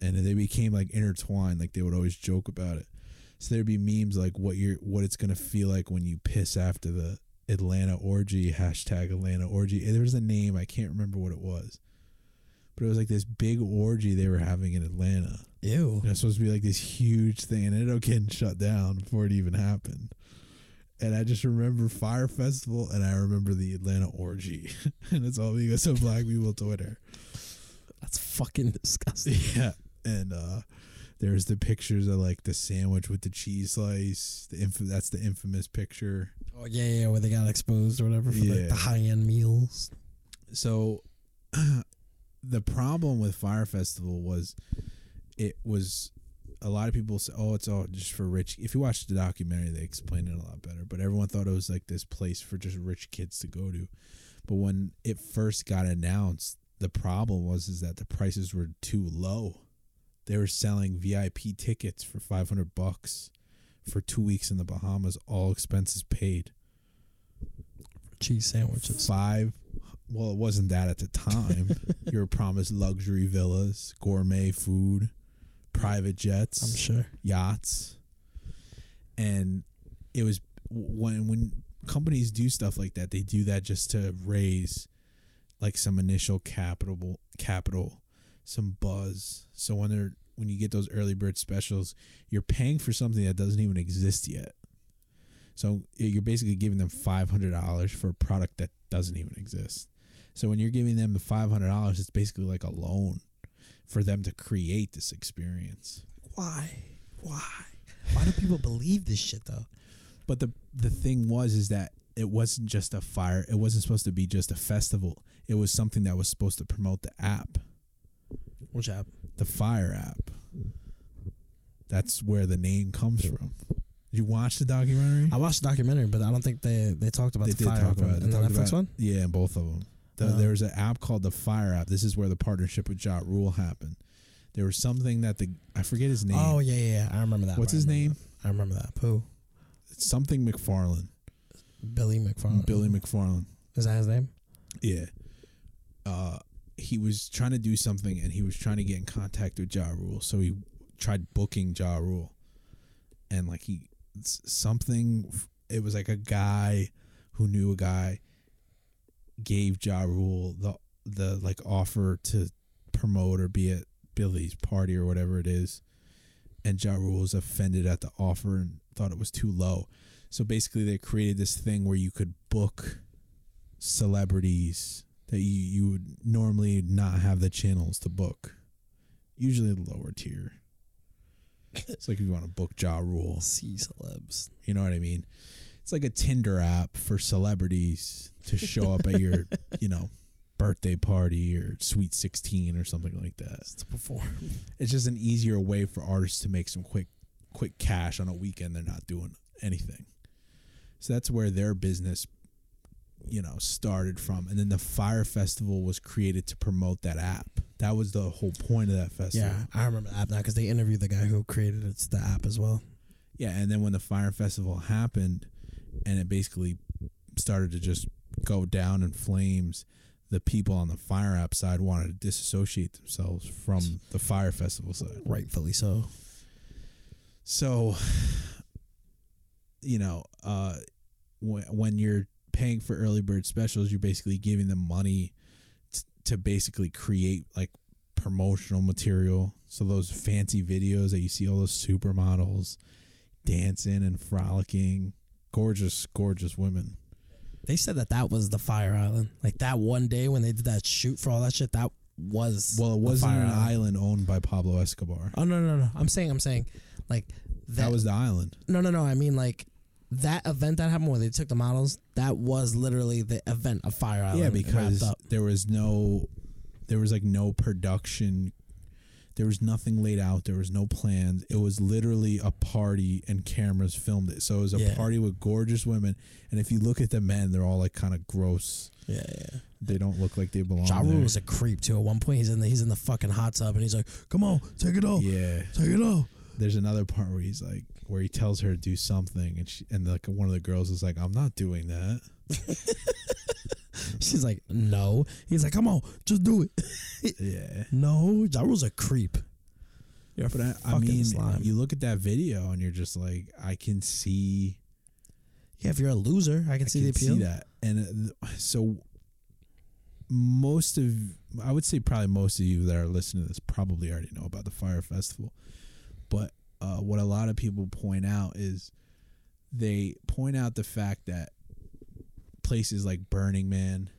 and they became like intertwined. Like they would always joke about it. So there'd be memes like what you're, what it's gonna feel like when you piss after the Atlanta orgy hashtag Atlanta orgy. There was a name I can't remember what it was, but it was like this big orgy they were having in Atlanta. Ew. And it was supposed to be like this huge thing, and it ended up getting shut down before it even happened. And I just remember Fyre Festival and I remember the Atlanta orgy. and it's all because of black people Twitter. That's fucking disgusting. Yeah. And uh there's the pictures of like the sandwich with the cheese slice. The inf- that's the infamous picture. Oh yeah, yeah, where they got exposed or whatever for like Yeah. the high end meals. So the problem with Fyre Festival was it was a lot of people say, "Oh, it's all just for rich." If you watch the documentary, they explain it a lot better. But everyone thought it was like this place for just rich kids to go to. But when it first got announced, the problem was is that the prices were too low. They were selling VIP tickets for five hundred bucks for two weeks in the Bahamas, all expenses paid. Cheese sandwiches. Five. Well, it wasn't that at the time. you were promised luxury villas, gourmet food, private jets. I'm sure. yachts, and it was when when companies do stuff like that, they do that just to raise like some initial capital capital, some buzz. So when they're when you get those early bird specials, you're paying for something that doesn't even exist yet. So you're basically giving them five hundred dollars for a product that doesn't even exist. So when you're giving them the five hundred dollars, it's basically like a loan for them to create this experience. Why? Why? Why do people believe this shit though? But the the thing was is that it wasn't just a fire. It wasn't supposed to be just a festival. It was something that was supposed to promote the app, Which app? the Fyre app. That's where the name comes from. Did you watch the documentary? I watched the documentary, but I don't think they they talked about they the did fire talk app about the Netflix about- one. Yeah, in both of them. The, Oh. There was an app called the Fyre app. This is where the partnership with Ja Rule happened. There was something that the I forget his name. Oh yeah, yeah, yeah. I remember that. What's I his name? that. I remember that. Who? It's something McFarlane. Billy McFarland. Billy McFarlane. Is that his name? Yeah. Uh, he was trying to do something and he was trying to get in contact with Ja Rule. So he tried booking Ja Rule. And like he, something, it was like a guy who knew a guy gave Ja Rule the, the like offer to promote or be at Billy's party or whatever it is. And Ja Rule was offended at the offer and thought it was too low. So basically, they created this thing where you could book celebrities that you, you would normally not have the channels to book. Usually the lower tier. It's like if you want to book Ja Rule. C celebs. You know what I mean? It's like a Tinder app for celebrities to show up at your, you know, birthday party or sweet 16 or something like that. To perform. It's just an easier way for artists to make some quick quick cash on a weekend they're not doing anything. So that's where their business you know started from and then the Fyre festival was created to promote that app. That was the whole point of that festival. Yeah, I remember the app now because they interviewed the guy who created it, the app as well. Yeah, and then when the Fyre festival happened and it basically started to just go down in flames, the people on the Fyre app side wanted to disassociate themselves from the Fyre festival side. Rightfully so. So, you know, uh, when, when you're paying for early bird specials, you're basically giving them money t- to basically create like promotional material. So those fancy videos that you see all those supermodels dancing and frolicking, gorgeous, gorgeous women. They said that that was the Fyre Island. Like that one day when they did that shoot for all that shit, that was Well, it wasn't an island owned by Pablo Escobar. Oh no no no! I'm saying I'm saying like That was the island. No no no! I mean like that event that happened where they took the models. That was literally the event of Fyre Island. Yeah, because there was no, there was like no production. There was nothing laid out. There was no plans. It was literally a party, and cameras filmed it. So it was a Yeah. party with gorgeous women. And if you look at the men, they're all like kind of gross. Yeah, yeah. They don't look like they belong. Ja Rule was a creep too. At one point, he's in the he's in the fucking hot tub and he's like, "Come on, take it off, Yeah. take it off." There's another part where he's like, where he tells her to do something, and she, and like one of the girls is like, "I'm not doing that." She's like, "No." He's like, "Come on, just do it." yeah. No, Ja Rule's a creep. You're But I, I mean, slime. you look at that video and you're just like, I can see. Yeah, if you're a loser, I can see the appeal. See that, and uh, so most of, I would say probably most of you that are listening to this probably already know about the Fire Festival, but uh, what a lot of people point out is they point out the fact that places like Burning Man,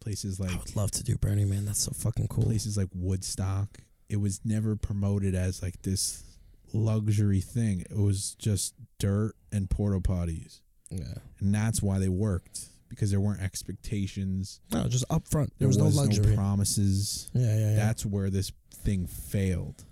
places like I would love to do Burning Man. That's so fucking cool. places like Woodstock, it was never promoted as like this luxury thing. It was just dirt and porta potties. Yeah. And that's why they worked because there weren't expectations. No, just upfront. There There was, was no luxury. promises. Yeah, yeah, yeah. That's where this thing failed.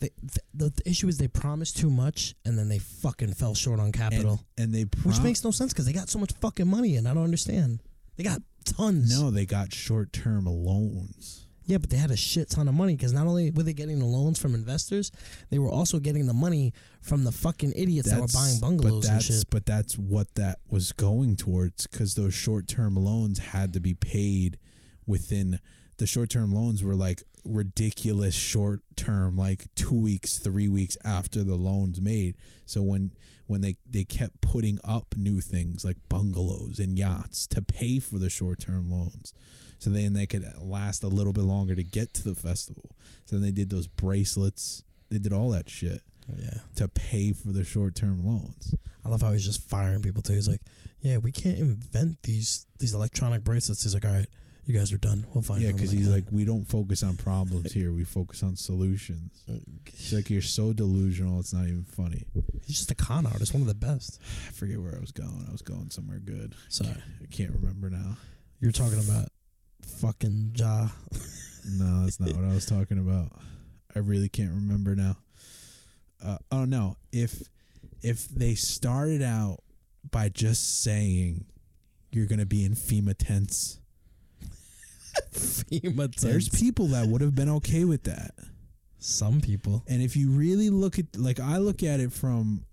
They, the, the issue is they promised too much and then they fucking fell short on capital, And, and they which makes no sense because they got so much fucking money and I don't understand. They got tons. No, they got short term loans. Yeah, but they had a shit ton of money because not only were they getting the loans from investors, they were also getting the money from the fucking idiots that were buying bungalows and shit. But that's what that was going towards because those short term loans had to be paid within the short term loans were like ridiculous short term, like two weeks, three weeks after the loans made. So when when they, they kept putting up new things like bungalows and yachts to pay for the short term loans. So then they could last a little bit longer to get to the festival. So then they did those bracelets. They did all that shit oh, Yeah. to pay for the short term loans. I love how he's just firing people too. He's like, "Yeah, we can't invent these these electronic bracelets." He's like, "All right, you guys are done. We'll find." Yeah, because he's like, we don't focus on problems here. We focus on solutions. He's like, you're so delusional. It's not even funny. he's just a con artist, one of the best. I forget where I was going. I was going somewhere good. Sorry, I can't remember now. you're talking about fucking jaw. No, that's not what I was talking about. I really can't remember now. Uh, oh no, if if they started out by just saying you're gonna be in FEMA tents, FEMA there's people that would have been okay with that. Some people. And if you really look at like I look at it from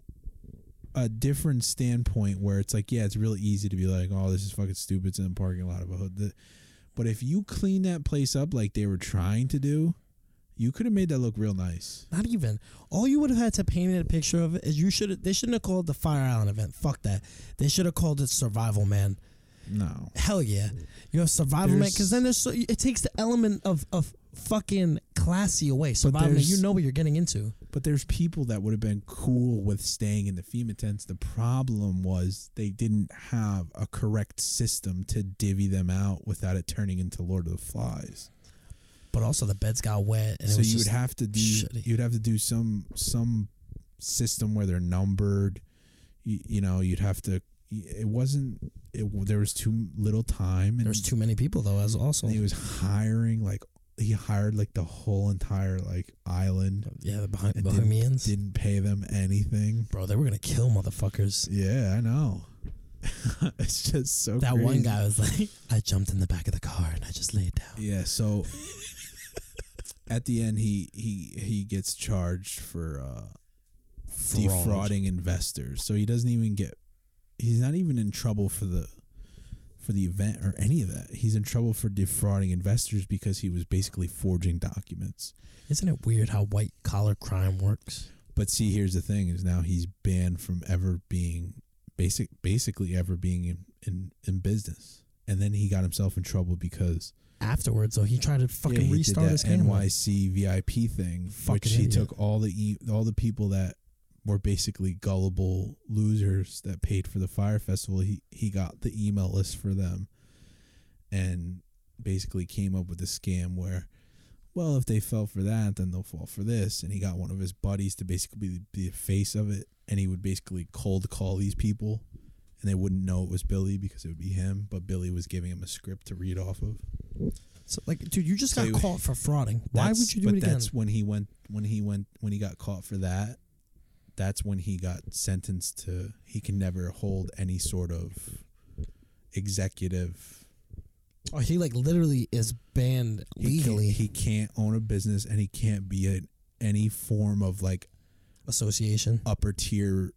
a different standpoint where it's like, yeah, it's really easy to be like, oh, this is fucking stupid. It's in the parking lot of a hood. But if you clean that place up like they were trying to do, you could have made that look real nice. Not even. All you would have had to paint a picture of it is you should. They shouldn't have called it the Fyre Island event. Fuck that. They should have called it Survival Man. No. Hell yeah. You have Survival Man There's- because then there's so, it takes the element of of fucking classy away. Survival there's- you know what you're getting into. But there's people that would have been cool with staying in the FEMA tents. The problem was they didn't have a correct system to divvy them out without it turning into Lord of the Flies. But also the beds got wet and it so you would have to do shitty. you'd have to do some some system where they're numbered. You, you know, you'd have to. It wasn't. It, there was too little time. And There's too many people though. As also, he was hiring like he hired like the whole entire like island. yeah, the and Bahamians. didn't, didn't pay them anything. Bro, they were gonna kill motherfuckers. Yeah, I know. it's just so. That one guy was like, I jumped in the back of the car and I just laid down. Yeah, so at the end he he he gets charged for uh Fraud. defrauding investors. So he doesn't even get he's not even in trouble for the for the event or any of that. He's in trouble for defrauding investors because he was basically forging documents. Isn't it weird how white collar crime works? But see, here's the thing: is now he's banned from ever being basic, basically ever being in, in, in business. And then he got himself in trouble because Afterwards, though, he tried to fucking yeah, he restart did his that camera. NYC VIP thing, which Fucking he idiot. took all the all the people that were basically gullible losers that paid for the Fyre festival. He he got the email list for them, and basically came up with a scam where, well, if they fell for that, then they'll fall for this. And he got one of his buddies to basically be the face of it, and he would basically cold call these people. And they wouldn't know it was Billy because it would be him, but Billy was giving him a script to read off of. So, like, dude, you just So got he- caught for frauding. Why would you do but it again? That's when he went when he went when he got caught for that. That's when he got sentenced to he can never hold any sort of executive Oh, he like literally is banned he can't- legally. He can't, own a business and he can't be in any form of like association upper tier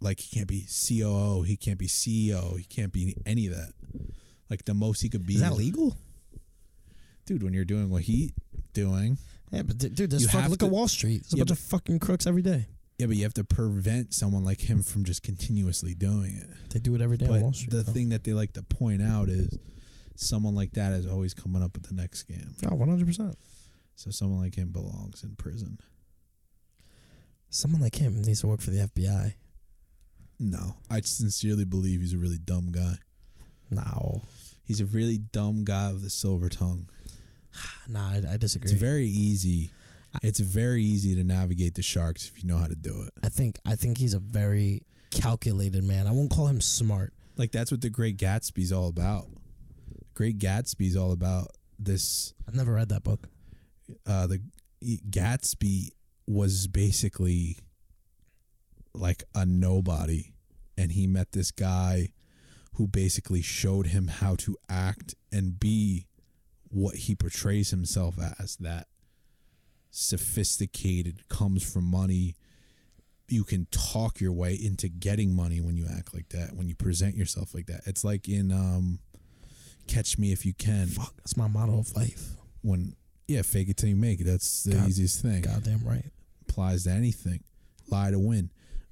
like he can't be COO, he can't be CEO, he can't be any of that. Like the most he could be Is that legal? Dude, when you're doing what he doing, Yeah, but dude, there's fuck, look to- at Wall Street. There's a Yeah, bunch but- of fucking crooks every day. Yeah, but you have to prevent someone like him from just continuously doing it. They do it every day on Wall Street. the though. thing that they like to point out is someone like that is always coming up with the next scam. Oh, 100%. So someone like him belongs in prison. Someone like him needs to work for the FBI. No, I sincerely believe he's a really dumb guy. No, he's a really dumb guy with a silver tongue. Nah, I, I disagree. It's very easy. It's very easy to navigate the sharks if you know how to do it. I think I think he's a very calculated man. I won't call him smart. Like that's what the Great Gatsby's all about. Great Gatsby's all about this. I've never read that book. Uh, the Gatsby was basically like a nobody, and he met this guy who basically showed him how to act and be what he portrays himself as. That sophisticated comes from money. You can talk your way into getting money when you act like that, when you present yourself like that. It's like in um, Catch Me If You Can. Fuck, that's my motto of life. When yeah, fake it till you make it. That's the God- easiest thing. Goddamn right. Applies to anything. Lie to win.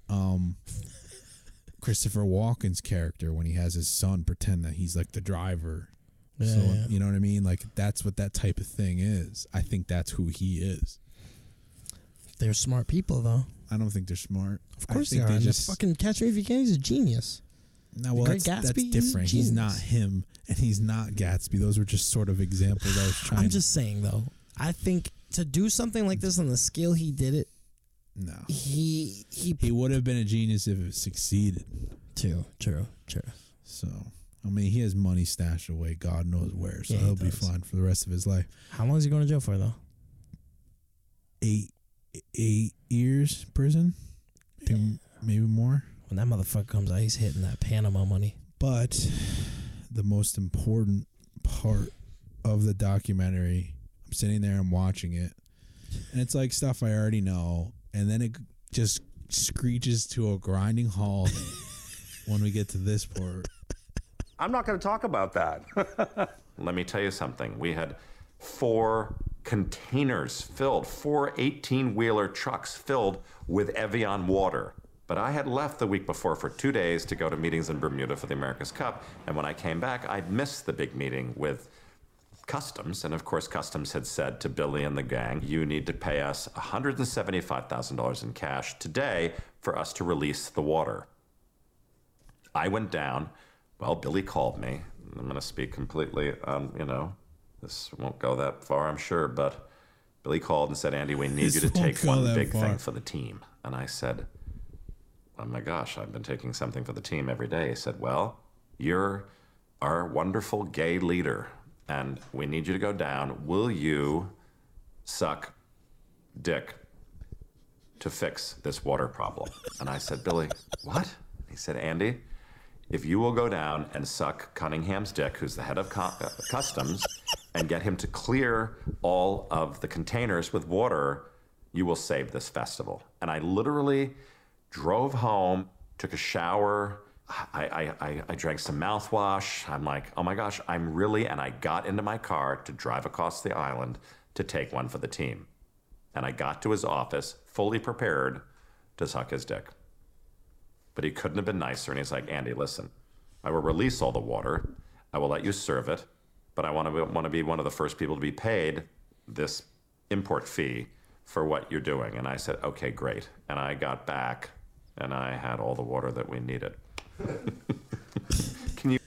Um, Christopher Walken's character when he has his son pretend that he's like the driver. Yeah, so yeah. you know what I mean? Like that's what that type of thing is. I think that's who he is. They're smart people, though. I don't think they're smart. Of course they are. They just fucking Catch Me If You Can. He's a genius. no. Well, that's, that's Gatsby, he's a different. He's not him, and he's not Gatsby. Those were just sort of examples I was trying. I'm just saying though. I think to do something like this on the scale he did it, no. he he He would have been a genius if it succeeded. True, true, true. So, I mean, he has money stashed away, God knows where. So Yeah, he he'll be does. fine for the rest of his life. How long is he going to jail for though? Eight, eight years prison, Think maybe more. When that motherfucker comes out, he's hitting that Panama money. But the most important part of the documentary, I'm sitting there and watching it, and it's like stuff I already know, and then it just screeches to a grinding halt when we get to this part. I'm not going to talk about that. Let me tell you something. We had four containers filled, four 18 wheeler trucks filled with Evian water. But I had left the week before for two days to go to meetings in Bermuda for the America's Cup. And when I came back, I'd missed the big meeting with Customs. And of course, Customs had said to Billy and the gang, you need to pay us $175,000 in cash today for us to release the water. I went down. Well, Billy called me. I'm going to speak completely, um, you know, this won't go that far, I'm sure, but Billy called and said, Andy, we need This you to take one big far. thing for the team. And I said, Oh my gosh, I've been taking something for the team every day. He said, Well, you're our wonderful gay leader, and we need you to go down. Will you suck dick to fix this water problem? And I said, Billy, what? He said, Andy, if you will go down and suck Cunningham's dick, who's the head of cu- uh, customs, and get him to clear all of the containers with water, you will save this festival. And I literally drove home, took a shower. I, I, I, I drank some mouthwash. I'm like, oh my gosh, I'm really, and I got into my car to drive across the island to take one for the team. And I got to his office fully prepared to suck his dick. But he couldn't have been nicer. And he's like, Andy, listen, I will release all the water. I will let you serve it. But I want to, want to be one of the first people to be paid this import fee for what you're doing. And I said, okay, great. And I got back and I had all the water that we needed. Can you?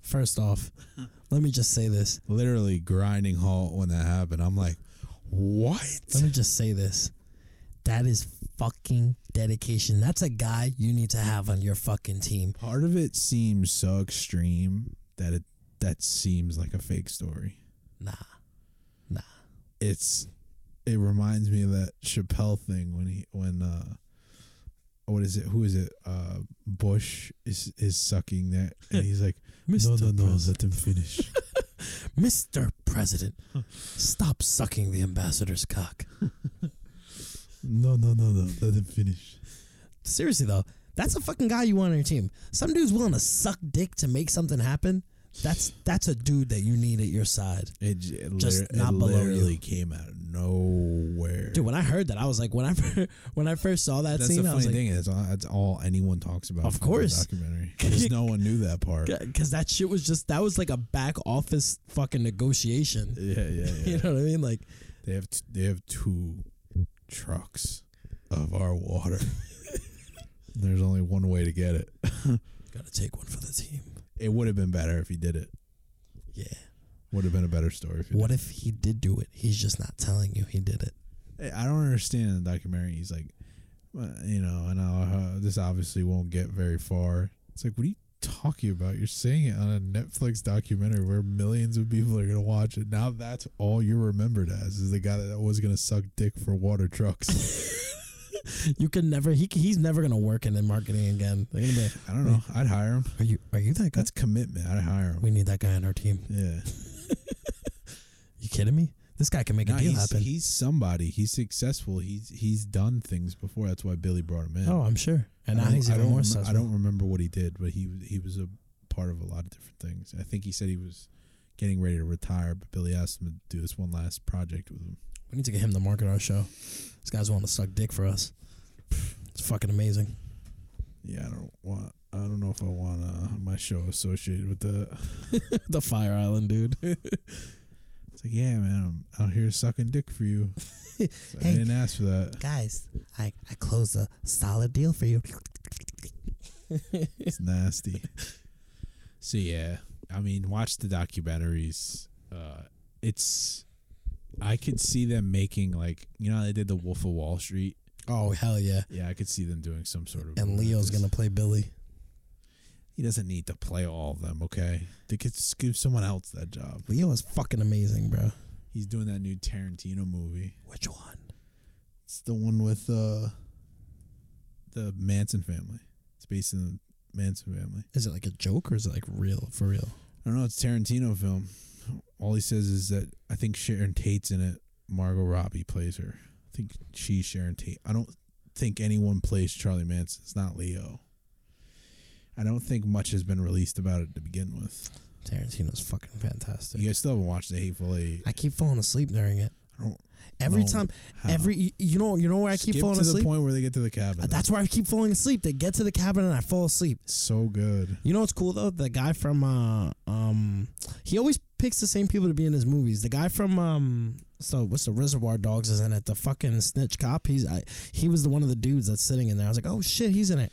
First off, let me just say this. Literally grinding halt when that happened. I'm like, what? Let me just say this. That is fucking dedication. That's a guy you need to have on your fucking team. Part of it seems so extreme that it that seems like a fake story. Nah. Nah. It's it reminds me of that Chappelle thing when he when uh what is it? Who is it? Uh Bush is is sucking that and he's like No no no President." let him finish. Mr. President, stop sucking the ambassador's cock. no no no no let him finish. Seriously though, that's a fucking guy you want on your team. Some dude's willing to suck dick to make something happen. That's that's a dude that you need at your side. It, it Just lit- not it below literally you. came out of nowhere. Dude, when I heard that, I was like, when I when I first saw that That's scene, the I funny was like, thing is uh, all, that's all anyone talks about. Of course. documentary because no one knew that part. because that shit was just that was like a back office fucking negotiation. Yeah, yeah, yeah. You know what I mean? Like, They have t- they have two trucks of our water. There's only one way to get it. Got to take one for the team. It would have been better if he did it. Yeah. Would have been a better story. If he What if he did do it? He's just not telling you he did it. Hey, I don't understand in the documentary. He's like, well, you know, I know uh, this obviously won't get very far. It's like, what are you talking about? You're saying it on a Netflix documentary where millions of people are to watch it. Now that's all you're remembered as is the guy that was to suck dick for water trucks. You can never. He he's never gonna work in the marketing again. Gonna be. I don't know. I'd hire him. Are you Are you that guy? That's commitment. I'd hire him. We need that guy on our team. Yeah. You kidding me? This guy can make Nah, a deal he's, happen. he's somebody. He's successful. He's he's done things before. That's why Billy brought him in. Oh, I'm sure. And I now don't- he's even more successful. I don't remember what he did, but he he was a part of a lot of different things. I think he said he was getting ready to retire, but Billy asked him to do this one last project with him. We need to get him to market our show. This guy's willing to suck dick for us. It's fucking amazing. Yeah, I don't want. I don't know if I want uh, my show associated with that. the Fyre Island dude. Like, yeah, man, I'm out here sucking dick for you. So I didn't ask for that. Guys, I I closed a solid deal for you. It's nasty. so yeah, I mean, watch the documentaries. Uh, it's I could see them making like you know how they did the Wolf of Wall Street. Oh hell yeah! Yeah, I could see them doing some sort of. And Leo's gonna play Billy. He doesn't need to play all of them. Okay, they could just give someone else that job. Leo is fucking amazing, bro. He's doing that new Tarantino movie. Which one? It's the one with uh the Manson family. It's based in the Manson family. Is it like a joke or is it like real for real? I don't know. It's a Tarantino film. All he says is that I think Sharon Tate's in it. Margot Robbie plays her. I think she's Sharon Tate. I don't think anyone plays Charlie Manson. It's not Leo. I don't think much has been released about it to begin with. Tarantino's fucking fantastic. You guys still haven't watched The Hateful Eight. I keep falling asleep during it. I don't Every time, how. every you- you know, you know where I keep Skip falling to asleep. To the point where they get to the cabin. That's where I keep falling asleep. They get to the cabin and I fall asleep. so good. You know what's cool though? The guy from uh um he always picks the same people to be in his movies. The guy from um so what's the Reservoir Dogs is in it? The fucking snitch cop. He's I, he was the one of the dudes that's sitting in there. I was like, oh shit, he's in it.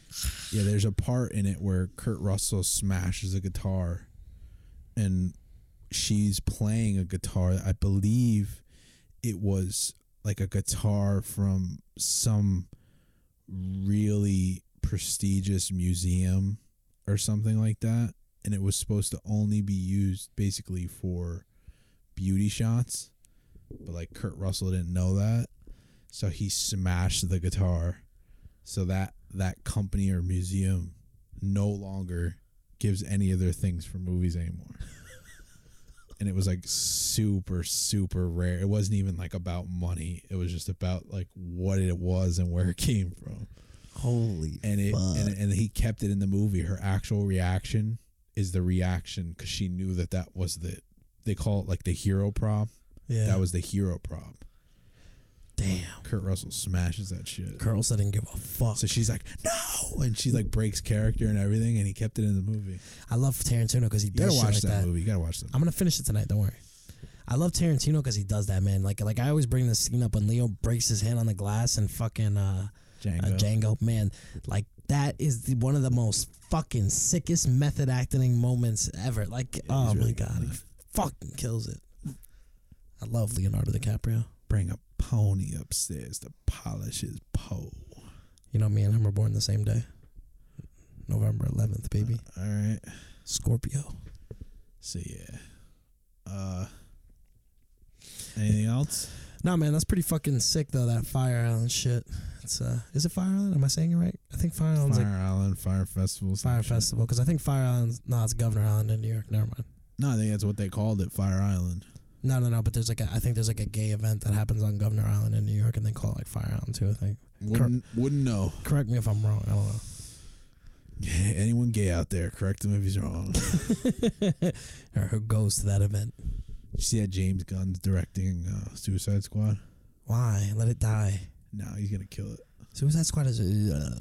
Yeah, there's a part in it where Kurt Russell smashes a guitar and she's playing a guitar. I believe it was like a guitar from some really prestigious museum or something like that. And it was supposed to only be used basically for beauty shots. But like Kurt Russell didn't know that. So he smashed the guitar so that that company or museum no longer gives any of their things for movies anymore. and it was like super super rare. It wasn't even like about money. It was just about like what it was and where it came from. Holy And it fuck. and, and he kept it in the movie. Her actual reaction is the reaction cuz she knew that that was the they call it like the hero prop. Yeah. That was the hero prop. Damn. Kurt Russell smashes that shit. Girls that didn't give a fuck. So she's like, no, and she like breaks character and everything, and he kept it in the movie. I love Tarantino because he You gotta does shit watch like that, that. movie. You gotta watch that. I'm gonna finish it tonight. Don't worry. I love Tarantino because he does that, man. Like, like I always bring this scene up when Leo breaks his hand on the glass and fucking uh, Django. uh, Django. Man, like that is the, one of the most fucking sickest method acting moments ever. Like, oh he's my really god, he fucking kills it. I love Leonardo DiCaprio. Bring a pony upstairs to polish his pole. You know, me and him were born the same day, November 11th, baby. All right. Scorpio. So yeah. Uh. Anything else? No, man, that's pretty fucking sick though. That Fire Island shit. It's uh, is it Fire Island? Am I saying it right? I think Fire Island's Fire like Island, Fyre Festival. Fire. Festival because I think Fire Island. No, it's Governor Island in New York. Never mind. No, I think that's what they called it, Fire Island. No, no, no. But there's like a, I think there's like a gay event that happens on Governor Island in New York, and they call it like Fire Island too. I think. Wouldn't wouldn't know. Correct me if I'm wrong. I don't know. Anyone gay out there, correct him if he's wrong. or who goes to that event? you see that James Gunn's directing uh, Suicide Squad? Why? Let it die. No, he's gonna kill it. Suicide Squad is. Uh,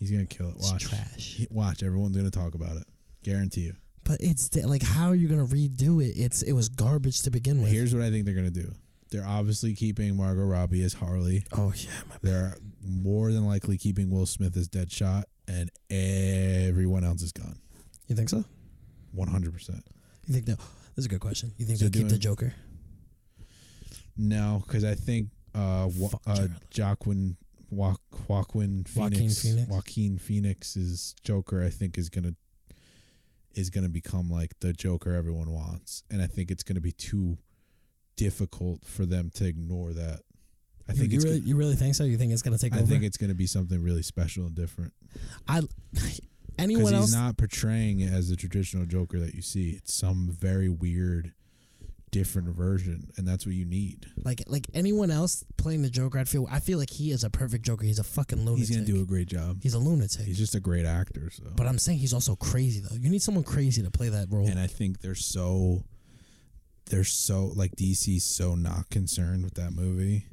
He's gonna kill it. It's Watch. trash. Watch. Everyone's gonna talk about it. Guarantee you. But it's like, how are you gonna redo it? It's it was garbage to begin with. Here's what I think they're gonna do. They're obviously keeping Margot Robbie as Harley. oh yeah, my They're more than likely keeping Will Smith as Deadshot, and everyone else is gone. You think so? One hundred percent. You think no? This is a good question. You think So they'll keep the Joker? No, because I think uh, wa- uh Joaquin Joaquin Phoenix, Joaquin Phoenix? Joaquin Phoenix's Joker, I think is gonna is gonna become like the Joker everyone wants, and I think it's gonna be too difficult for them to ignore that. I You- think you it's really, gonna- you really think so? You think it's gonna take I over? think it's gonna be something really special and different. I anyone else? he's not portraying it as the traditional Joker that you see. It's some very weird, different version, and that's what you need. like like anyone else playing the Joker, I feel I feel like he is a perfect Joker. He's a fucking lunatic. He's gonna do a great job. He's a lunatic. He's just a great actor. So, But I'm saying he's also crazy though. You need someone crazy to play that role. and I think they're so, they're so like DC's so not concerned with that movie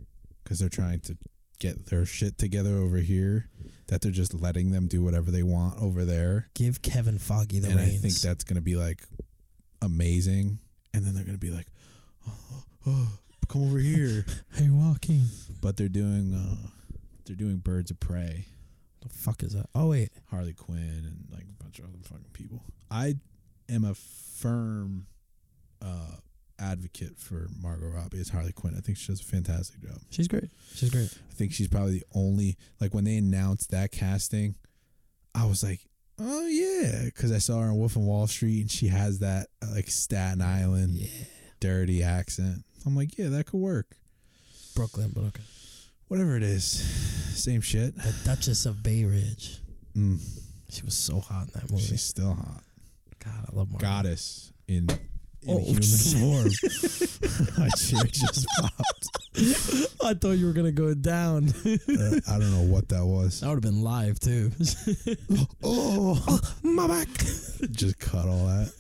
because they're trying to get their shit together over here that they're just letting them do whatever they want over there. Give Kevin Feige the and I think that's gonna be like amazing. And then they're gonna be like, oh, oh, come over here. hey Joaquin. But they're doing, uh they're doing Birds of Prey. The fuck is that? Oh wait, Harley Quinn and like a bunch of other fucking people. I am a firm uh, advocate for Margot Robbie as Harley Quinn. I think she does a fantastic job. she's great. She's great. I think she's probably the only like when they announced that casting, I was like, oh yeah, because I saw her in Wolf of Wall Street and she has that uh, like Staten Island yeah. dirty accent. I'm like, yeah, that could work. Brooklyn, but okay. Whatever it is, same shit. The Duchess of Bay Ridge. Mm, She was so hot in that movie. she's still hot. God, I love Margot. Goddess in. In Oh, human form. My chair just popped. I thought you were gonna go down. Uh, I don't know what that was. That would have been live too. oh, my back. just cut all that.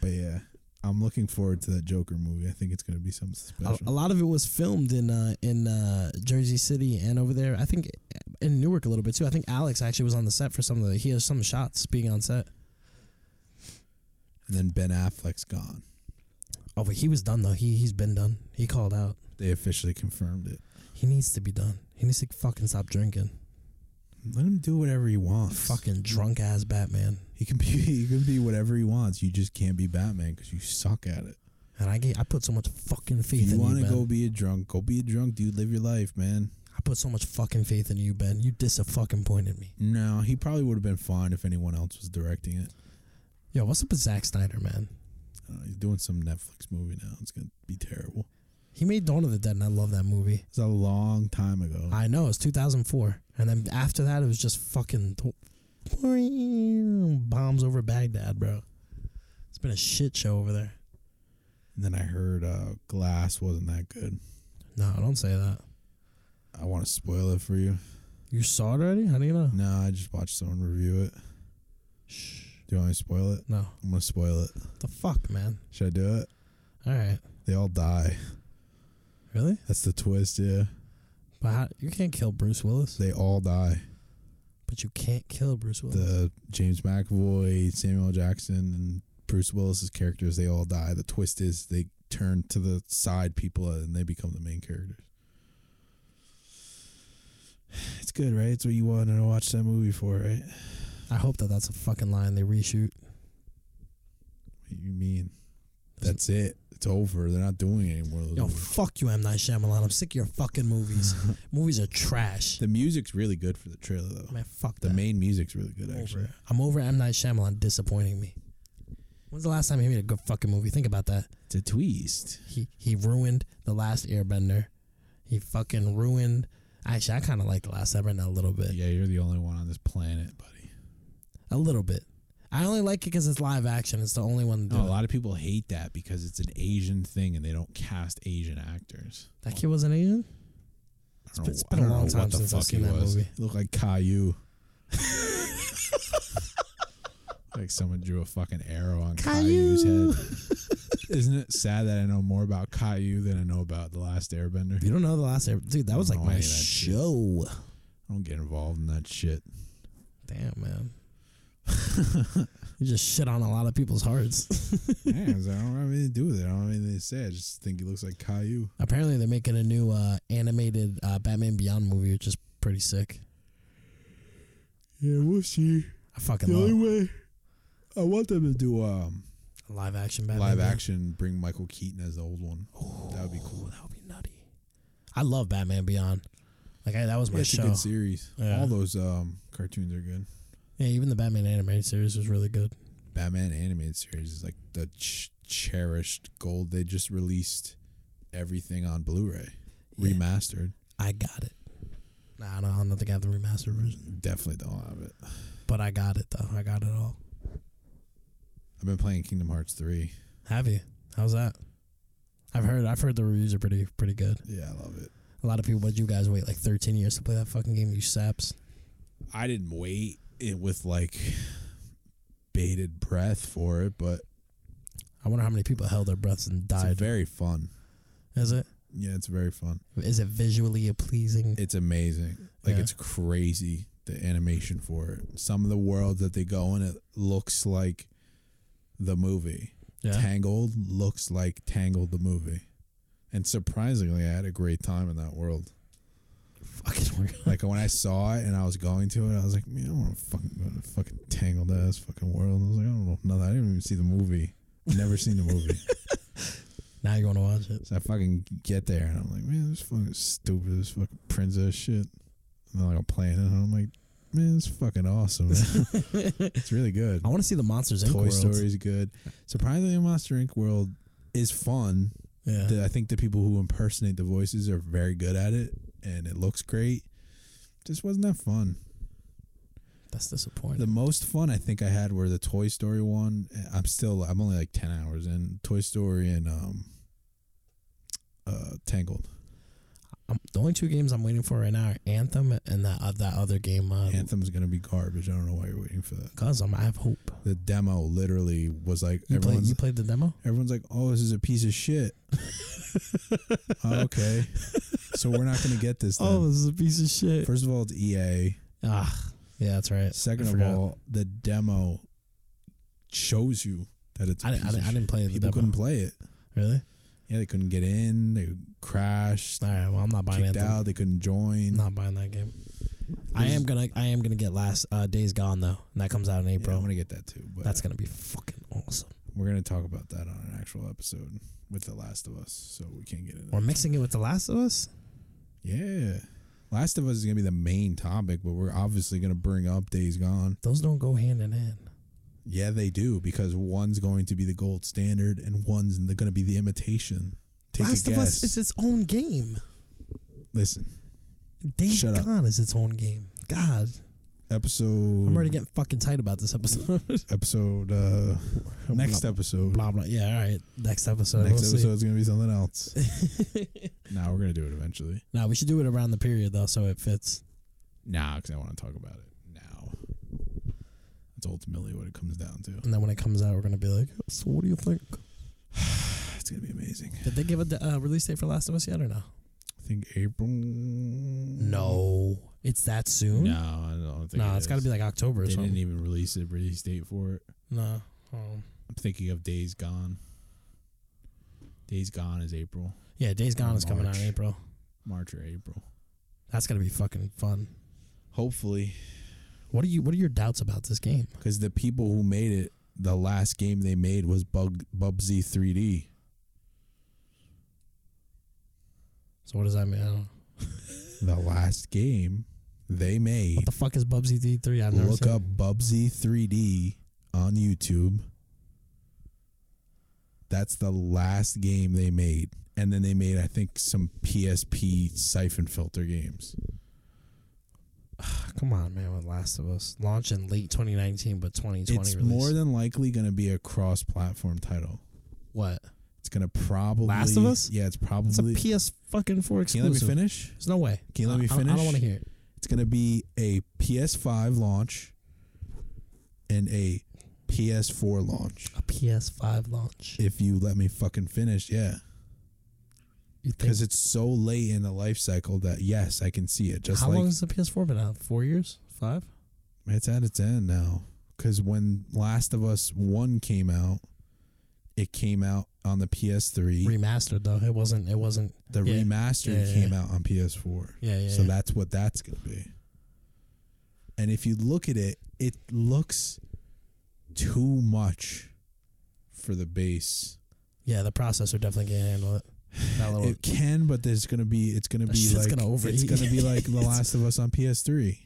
But yeah, I'm looking forward to that Joker movie. I think it's going to be something A, special. a lot of it was filmed in uh, in uh, Jersey City and over there. I think in Newark a little bit too. I think Alex actually was on the set for some of the. He has some shots being on set. And then Ben Affleck's gone. Oh, but he was done though. He he's been done. He called out. They officially confirmed it. He needs to be done. He needs to fucking stop drinking. Let him do whatever he wants. Fucking drunk ass Batman. He can be he can be whatever he wants. You just can't be Batman because you suck at it. And I get, I put so much fucking faith in you. If you want to go be a drunk, go be a drunk, dude. Live your life, man. I put so much fucking faith in you, Ben. You disappointed pointed me. No, he probably would have been fine if anyone else was directing it. Yo, what's up with Zack Snyder, man? I he's doing some Netflix movie now. It's gonna be terrible. He made Dawn of the Dead, and I love that movie. It's a long time ago. I know it's 2004, and then after that, it was just fucking bombs over Baghdad, bro. It's been a shit show over there. And then I heard uh, Glass wasn't that good. No, don't say that. I want to spoil it for you. You saw it already? How do you know? No, I just watched someone review it. Shh. Do you want me to spoil it? No. I'm gonna spoil it. The fuck, man. Should I do it? All right. They all die. Really? That's the twist, yeah. But how, you can't kill Bruce Willis. They all die. But you can't kill Bruce Willis. The James McAvoy, Samuel Jackson, and Bruce Willis's characters, they all die. The twist is they turn to the side people uh, and they become the main characters. It's good, right? It's what you wanted to watch that movie for, right? I hope that that's a fucking line they reshoot. What do you mean? That's it. It's over. They're not doing any more of those Yo, movies. fuck you, M Night Shyamalan. I'm sick of your fucking movies. movies are trash. The music's really good for the trailer, though. Man, fuck The that. main music's really good, I'm actually. over. I'm over M Night Shyamalan disappointing me. When's the last time he made a good fucking movie? Think about that. It's a twist. He he ruined the last Airbender. He fucking ruined. Actually, I kind of like the last Airbender a little bit. Yeah, you're the only one on this planet, buddy. A little bit. I only like it because it's live action. It's the only one. To do No, a lot of people hate that because it's an Asian thing and they don't cast Asian actors. That kid wasn't Asian. I don't been- it's been a long time since I've seen that was. movie. He looked like Caillou. like someone drew a fucking arrow on Caillou's head. Isn't it sad that I know more about Caillou than I know about The Last Airbender? You don't know the last Air, dude. That was like my of shit. show. I don't get involved in that shit. Damn man. you just shit on a lot of people's hearts. yeah, 'cause I don't have anything to do with it. I don't have anything to say. I just think he looks like Caillou. Apparently, they're making a new uh, animated uh, Batman Beyond movie, which is pretty sick. Yeah, we'll see. I fucking The love only way I want them to do um live action Batman. live action, bring Michael Keaton as the old one. that would be cool. That would be nutty. I love Batman Beyond. Like I, that was my it's show. a good series. Yeah. All those um cartoons are good. Yeah, even the Batman animated series was really good. Batman animated series is like the ch- cherished gold. They just released everything on Blu-ray, remastered. I got it. Nah, I don't, I don't think I have the remastered version, Definitely don't have it. but I got it though. I got it all. I've been playing Kingdom Hearts three. Have you? How's that? I've heard. I've heard the reviews are pretty pretty good. Yeah, I love it. A lot of people, but you guys wait like 13 years to play that fucking game. You saps. I didn't wait it with like bated breath for it, but I wonder how many people held their breaths and died. it's very fun. Is it? Yeah, it's very fun. Is it visually pleasing? It's amazing. Like Yeah. it's crazy the animation for it. Some of the worlds that they go in, it looks like the movie. Yeah. Tangled looks like Tangled the movie, and surprisingly, I had a great time in that world. Fucking weird. Like when I saw it and I was going to it, I was like, man, I want to fucking go to fucking Tangled ass fucking world. I was like, I don't know nothing. I didn't even see the movie. Never seen the movie. Now you want to watch it? So I fucking get there and I'm like, man, this fucking stupid, this fucking princess shit. And then like I'm playing it and I'm like, man, it's fucking awesome. Man. it's really good. I want to see the Monsters Inc. Toy world. Story is good. Surprisingly, Monster Inc. world is fun. Yeah. The- I think the people who impersonate the voices are very good at it, and it looks great. Just wasn't that fun. That's disappointing. The most fun I think I had were the Toy Story one. I'm still I'm only like ten hours in Toy Story and um uh Tangled. Um, the only two games I'm waiting for right now are Anthem and that uh, that other game. Uh, Anthem's gonna be garbage. I don't know why you're waiting for that. Cause I'm, I have hope. The demo literally was like You played, you played the demo? everyone's like, "Oh, this is a piece of shit." Oh, okay, so we're not gonna get this. Then. Oh, this is a piece of shit. First of all, it's EA. Ah, yeah, that's right. Second I of forgot. all, the demo shows you that it's. a I didn't- I I didn't play it. People demo. couldn't play it. Really? Yeah, they couldn't get in. They crashed. All right. Well, I'm not buying kicked Anthem. out. They couldn't join. Not buying that game. I am gonna I am gonna get last uh, Days Gone though, and that comes out in Yeah, April. I'm gonna get that too. But That's gonna be fucking awesome. we're gonna talk about that on an actual episode with The Last of Us, so we can't get into. We're that. mixing it with The Last of Us. Yeah, Last of Us is gonna be the main topic, but we're obviously gonna bring up Days Gone. Those don't go hand in hand. Yeah, they do because one's going to be the gold standard and one's going to be the imitation. Take Last a of. Us is its own game. Listen, Days Shut up. Gone is its own game. God, episode. I'm already getting fucking tight about this episode. episode. Uh, next episode. blah blah. Yeah, all right. Next episode. Next we'll episode is going to be something else. nah, we're going to do it eventually. Nah, we should do it around the period though, so it fits. Nah, because I want to talk about it. That's ultimately what it comes down to. And then when it comes out, we're gonna be like, so what do you think? It's to be amazing. Did they give a uh, release date for Last of Us yet or no? I think April. No, it's that soon. No, I don't think. no, it it's got to be like October or They something. didn't even release a release date for it. no. Um, I'm thinking of Days Gone. Days Gone is April, yeah, Days Gone is coming out in April. March or April. That's gonna be fucking fun. Hopefully, What are you? What are your doubts about this game? because the people who made it, the last game they made was Bug Bubsy 3D. So what does that mean? I don't, The last game they made. what the fuck is Bubsy three? I've never Look up Bubsy 3D on YouTube. That's the last game they made. And then they made, I think, some PSP siphon filter games. Come on, man. With Last of Us launch in late 2019, but 2020 It's release. more than likely going to be a cross platform title. what? It's going to probably. Last of Us? Yeah, it's probably. It's a. PS fucking four exclusive. Can you let me finish? There's no way. Can you let me I- I don't- I don't want to hear it. It's going to be a PS5 launch and a PS4 launch. A PS5 launch. If you let me fucking finish, yeah. Because it's so late in the life cycle that yes, I can see it. Just How like long has the PS4 been out? Four years? Five? it's at its end now. because when Last of Us One came out, it came out on the PS3. Remastered though, it wasn't. It wasn't. the yeah. remastered Yeah, yeah, came out on PS4. Yeah, yeah, So that's what that's gonna be. And if you look at it, it looks too much for the base. Yeah, the processor definitely can't handle it. That little, It can, but there's gonna be it's gonna be like gonna it's gonna be like The Last of Us on PS3.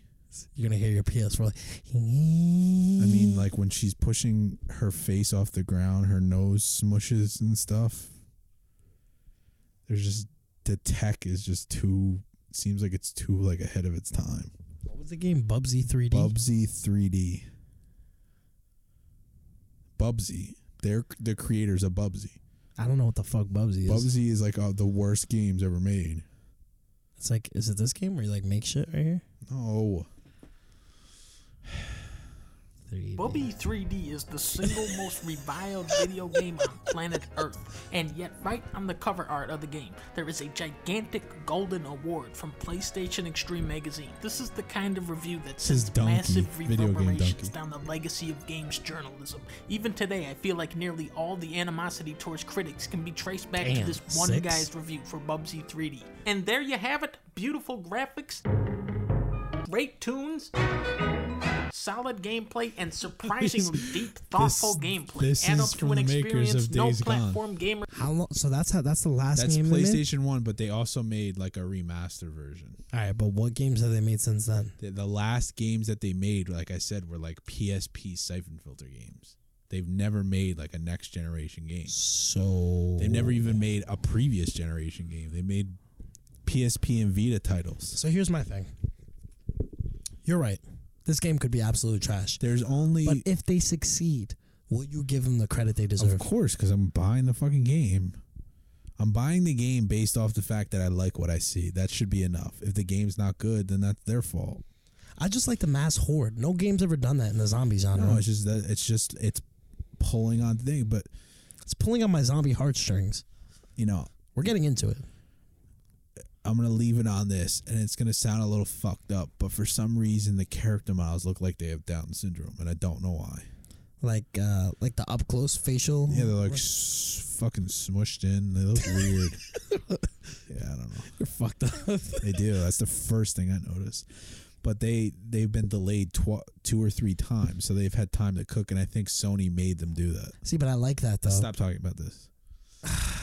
you're gonna hear your PS4 like. I mean, like when she's pushing her face off the ground, her nose smushes and stuff. There's just the tech is just too. Seems like it's too like ahead of its time. What was the game? Bubsy 3D. Bubsy 3D. Bubsy. They're the creators of Bubsy. I don't know what the fuck Bubsy is. Bubsy is like uh, the worst games ever made. It's like, is it this game where you like make shit right here? No. Bubsy 3D is the single most reviled video game on planet Earth, and yet right on the cover art of the game, there is a gigantic golden award from PlayStation Extreme Magazine. This is the kind of review that sends massive reverberations down the legacy of games journalism. Even today, I feel like nearly all the animosity towards critics can be traced back to this one six? guy's review for Bubsy 3D. And there you have it beautiful graphics, great tunes, solid gameplay, and surprisingly deep, thoughtful gameplay. this Add is up to from an the makers experience of no Days Gone. platform gamer. How long? So that's how. That's the last That's game. they made? PlayStation 1, but they also made like a remaster version. All right, but what games have they made since then? The, the last games that they made, like I said, were like PSP Siphon Filter games. They've never made like a next generation game. So They've never even made a previous generation game. They made PSP and Vita titles. So here's my thing. You're right. This game could be absolute trash. There's only But if they succeed, will you give them the credit they deserve? Of course, because I'm buying the fucking game. I'm buying the game based off the fact that I like what I see. That should be enough. If the game's not good, then that's their fault. I just like the mass horde. No game's ever done that in the zombie genre. No, it's just that it's just it's pulling on thing, but it's pulling on my zombie heartstrings. You know, we're getting into it. I'm gonna leave it on this, and it's gonna sound a little fucked up, but for some reason the character models look like they have Down syndrome, and I don't know why. Like uh like the up close facial. Yeah, they're like s- fucking smushed in. They look weird. yeah, I don't know. They're fucked up. they do. That's the first thing I noticed. But they they've been delayed tw- two or three times, so they've had time to cook, and I think Sony made them do that. See, but I like that though. Stop talking about this.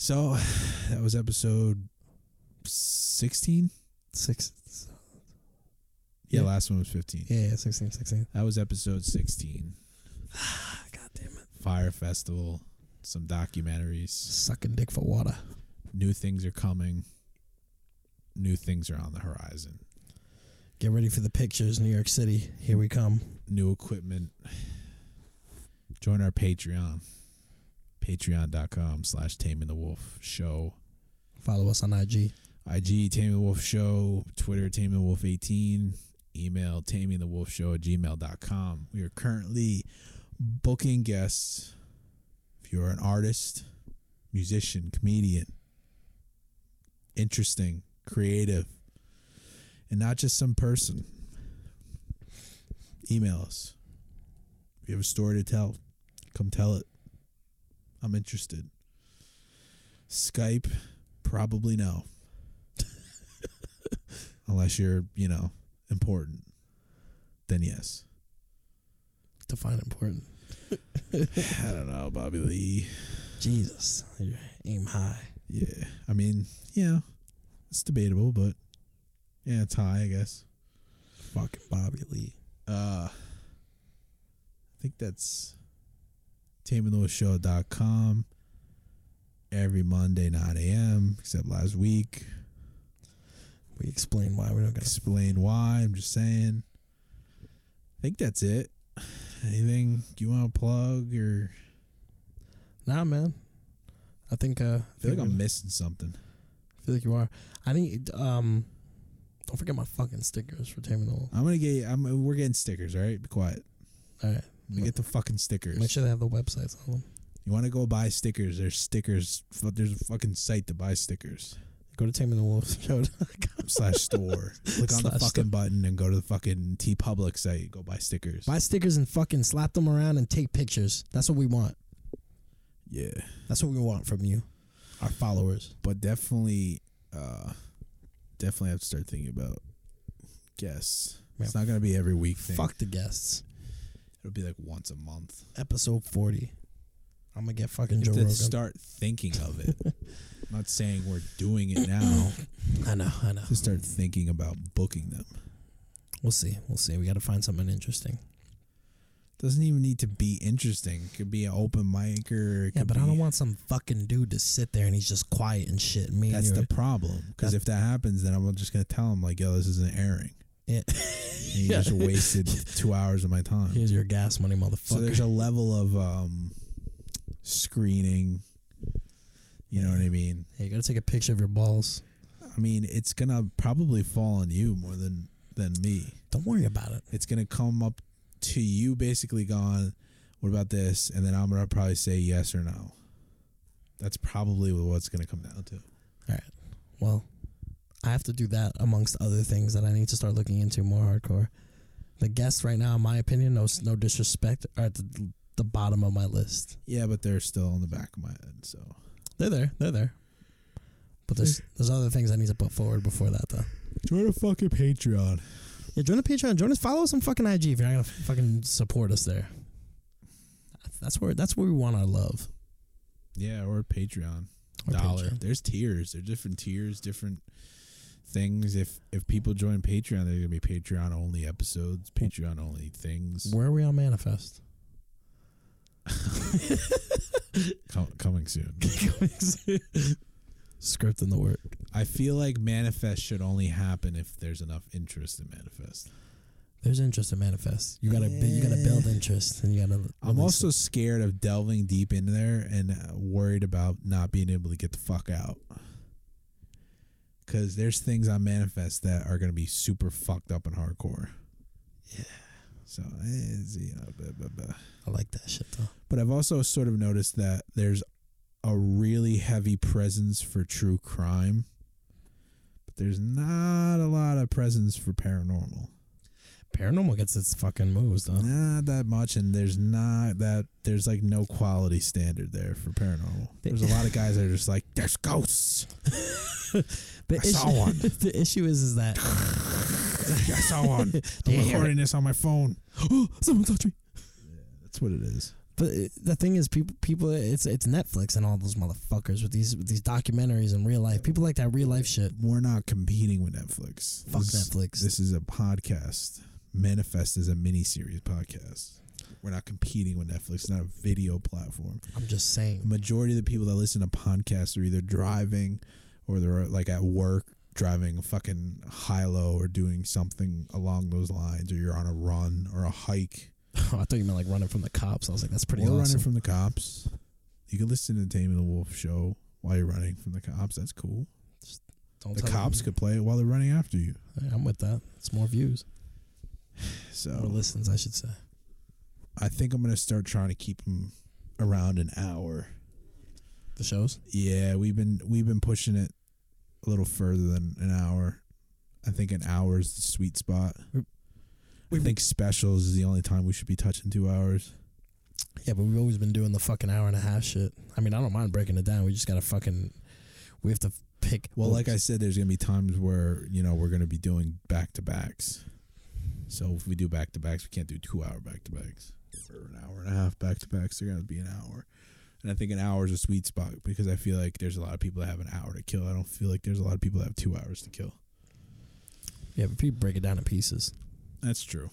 So that was episode sixteen. Six. Yeah, Yeah. last one was fifteen. Yeah, yeah, 16, 16. That was episode sixteen. Ah, God damn it. Fyre Festival, some documentaries. Sucking dick for water. New things are coming. New things are on the horizon. Get ready for the pictures, New York City. Here we come. New equipment. Join our Patreon. Patreon.com slash Taming the Wolf Show. Follow us on IG. IG the Wolf Show, Twitter the Wolf 18, email taming the wolf show at gmail.com. We are currently booking guests. If you're an artist, musician, comedian, interesting, creative, and not just some person, email us. If you have a story to tell, come tell it. I'm interested. Skype, probably no. Unless you're, you know, important. Then yes. Define important. I don't know, Bobby Lee. Jesus. You aim high. Yeah. I mean, yeah. It's debatable, but yeah, it's high, I guess. Fucking Bobby Lee. Uh I think that's tamingthewolfshow.com every Monday, 9 a.m., except last week. We explain why we're not gonna explain why. I'm just saying. I think that's it. Anything you want to plug or Nah man. I think uh I feel like I'm missing something. I feel like you are. I need um don't forget my fucking stickers for Wolf. I'm gonna get. I'm. We're getting stickers. All right, be quiet. All right. Me get the fucking stickers. Make sure they have the websites on them. You want to go buy stickers? There's stickers. There's a fucking site to buy stickers. Go to Taming the Wolf show. slash store. Click on the fucking store. button and go to the fucking TeePublic site. Go buy stickers. Buy stickers and fucking slap them around and take pictures. That's what we want. Yeah. That's what we want from you, our followers. But definitely, uh, definitely have to start thinking about guests. It's not gonna be every week thing. Fuck the guests. It'll be like once a month. Episode 40. I'm going to get fucking Joe Rogan. start thinking of it. I'm not saying we're doing it now. I know, I know. To start thinking about booking them. We'll see. We'll see. We got to find something interesting. Doesn't even need to be interesting. It could be an open mic or Yeah, but be, I don't want some fucking dude to sit there and he's just quiet and shit. Me That's the problem. Because if that happens, then I'm just gonna tell him like, "Yo, this isn't airing." Yeah. And you just wasted two hours of my time. Here's your gas money, motherfucker. So there's a level of um, screening. You know what I mean? Hey, you got to take a picture of your balls. I mean, it's gonna probably fall on you more than than me. Don't worry about it. It's gonna come up to you, basically going, "What about this?" And then I'm gonna probably say yes or no. That's probably what's gonna come down to. All right. Well, I have to do that amongst other things that I need to start looking into more hardcore. The guests right now, in my opinion, no no disrespect, are at the, the bottom of my list. Yeah, but they're still in the back of my head. So They're there. They're there. But there's there's other things I need to put forward before that though. join a fucking Patreon. Yeah, join the Patreon. Join us. Follow us on fucking IG if you're not gonna fucking support us there. That's where that's where we want our love. Yeah, or Patreon. Or Dollar. Patreon. There's tiers. There's different tiers, different things. If if people join Patreon, there's gonna be Patreon only episodes, Patreon only things. Where are we on Manifest? Com- coming soon. Script in the work. I feel like Manifest should only happen if there's enough interest in Manifest. There's interest in Manifest. You gotta you gotta build interest and you gotta. I'm release also it. scared of delving deep in there and uh, worried about not being able to get the fuck out. Because there's things on Manifest that are to be super fucked up and hardcore. Yeah. So, it's, you know, blah, blah, blah. I like that shit though. But I've also sort of noticed that there's a really heavy presence for true crime, but there's not a lot of presence for paranormal. Paranormal gets its fucking moves though. Not that much, and there's not that there's like no quality standard there for paranormal. There's a lot of guys that are just like, there's ghosts. The I saw issue- one. the issue is is that I saw one. Do I'm recording it? this on my phone. Someone touched me. That's what it is. But uh, the thing is, people, people, it's it's Netflix and all those motherfuckers with these with these documentaries and real life. People like that real life shit. We're not competing with Netflix. Fuck This- Netflix. This is a podcast. Manifest is a mini series podcast. We're not competing with Netflix. It's not a video platform. I'm just saying. The majority of the people that listen to podcasts are either driving or they're like at work driving a fucking high low or doing something along those lines or you're on a run or a hike I thought you meant like running from the cops. I was like, that's pretty or awesome. running from the cops. You can listen to the Taming the Wolf show while you're running from the cops. That's cool. Don't the cops them. could play it while they're running after you. Hey, I'm with that. It's more views. So More listens, I should say. I think I'm gonna start trying to keep them around an hour. The shows. Yeah, we've been we've been pushing it a little further than an hour. I think an hour is the sweet spot. I think specials is the only time we should be touching two hours. Yeah, but we've always been doing the fucking hour and a half shit. I mean, I don't mind breaking it down. We just gotta fucking. We have to pick. Well, like I said, there's gonna be times where you know we're gonna be doing back to backs. So if we do back to backs, we can't do two hour back to backs or an hour and a half back to backs. They're gonna be an hour, and I think an hour is a sweet spot because I feel like there's a lot of people that have an hour to kill. I don't feel like there's a lot of people that have two hours to kill. Yeah, but if you break it down to pieces. That's true.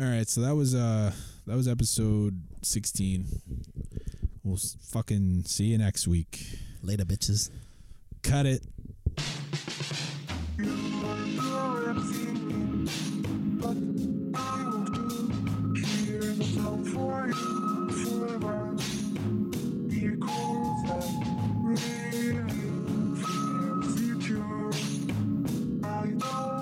All right, so that was uh that was episode 16. We'll fucking see you next week. Later, bitches. Cut it. for you. future. I know.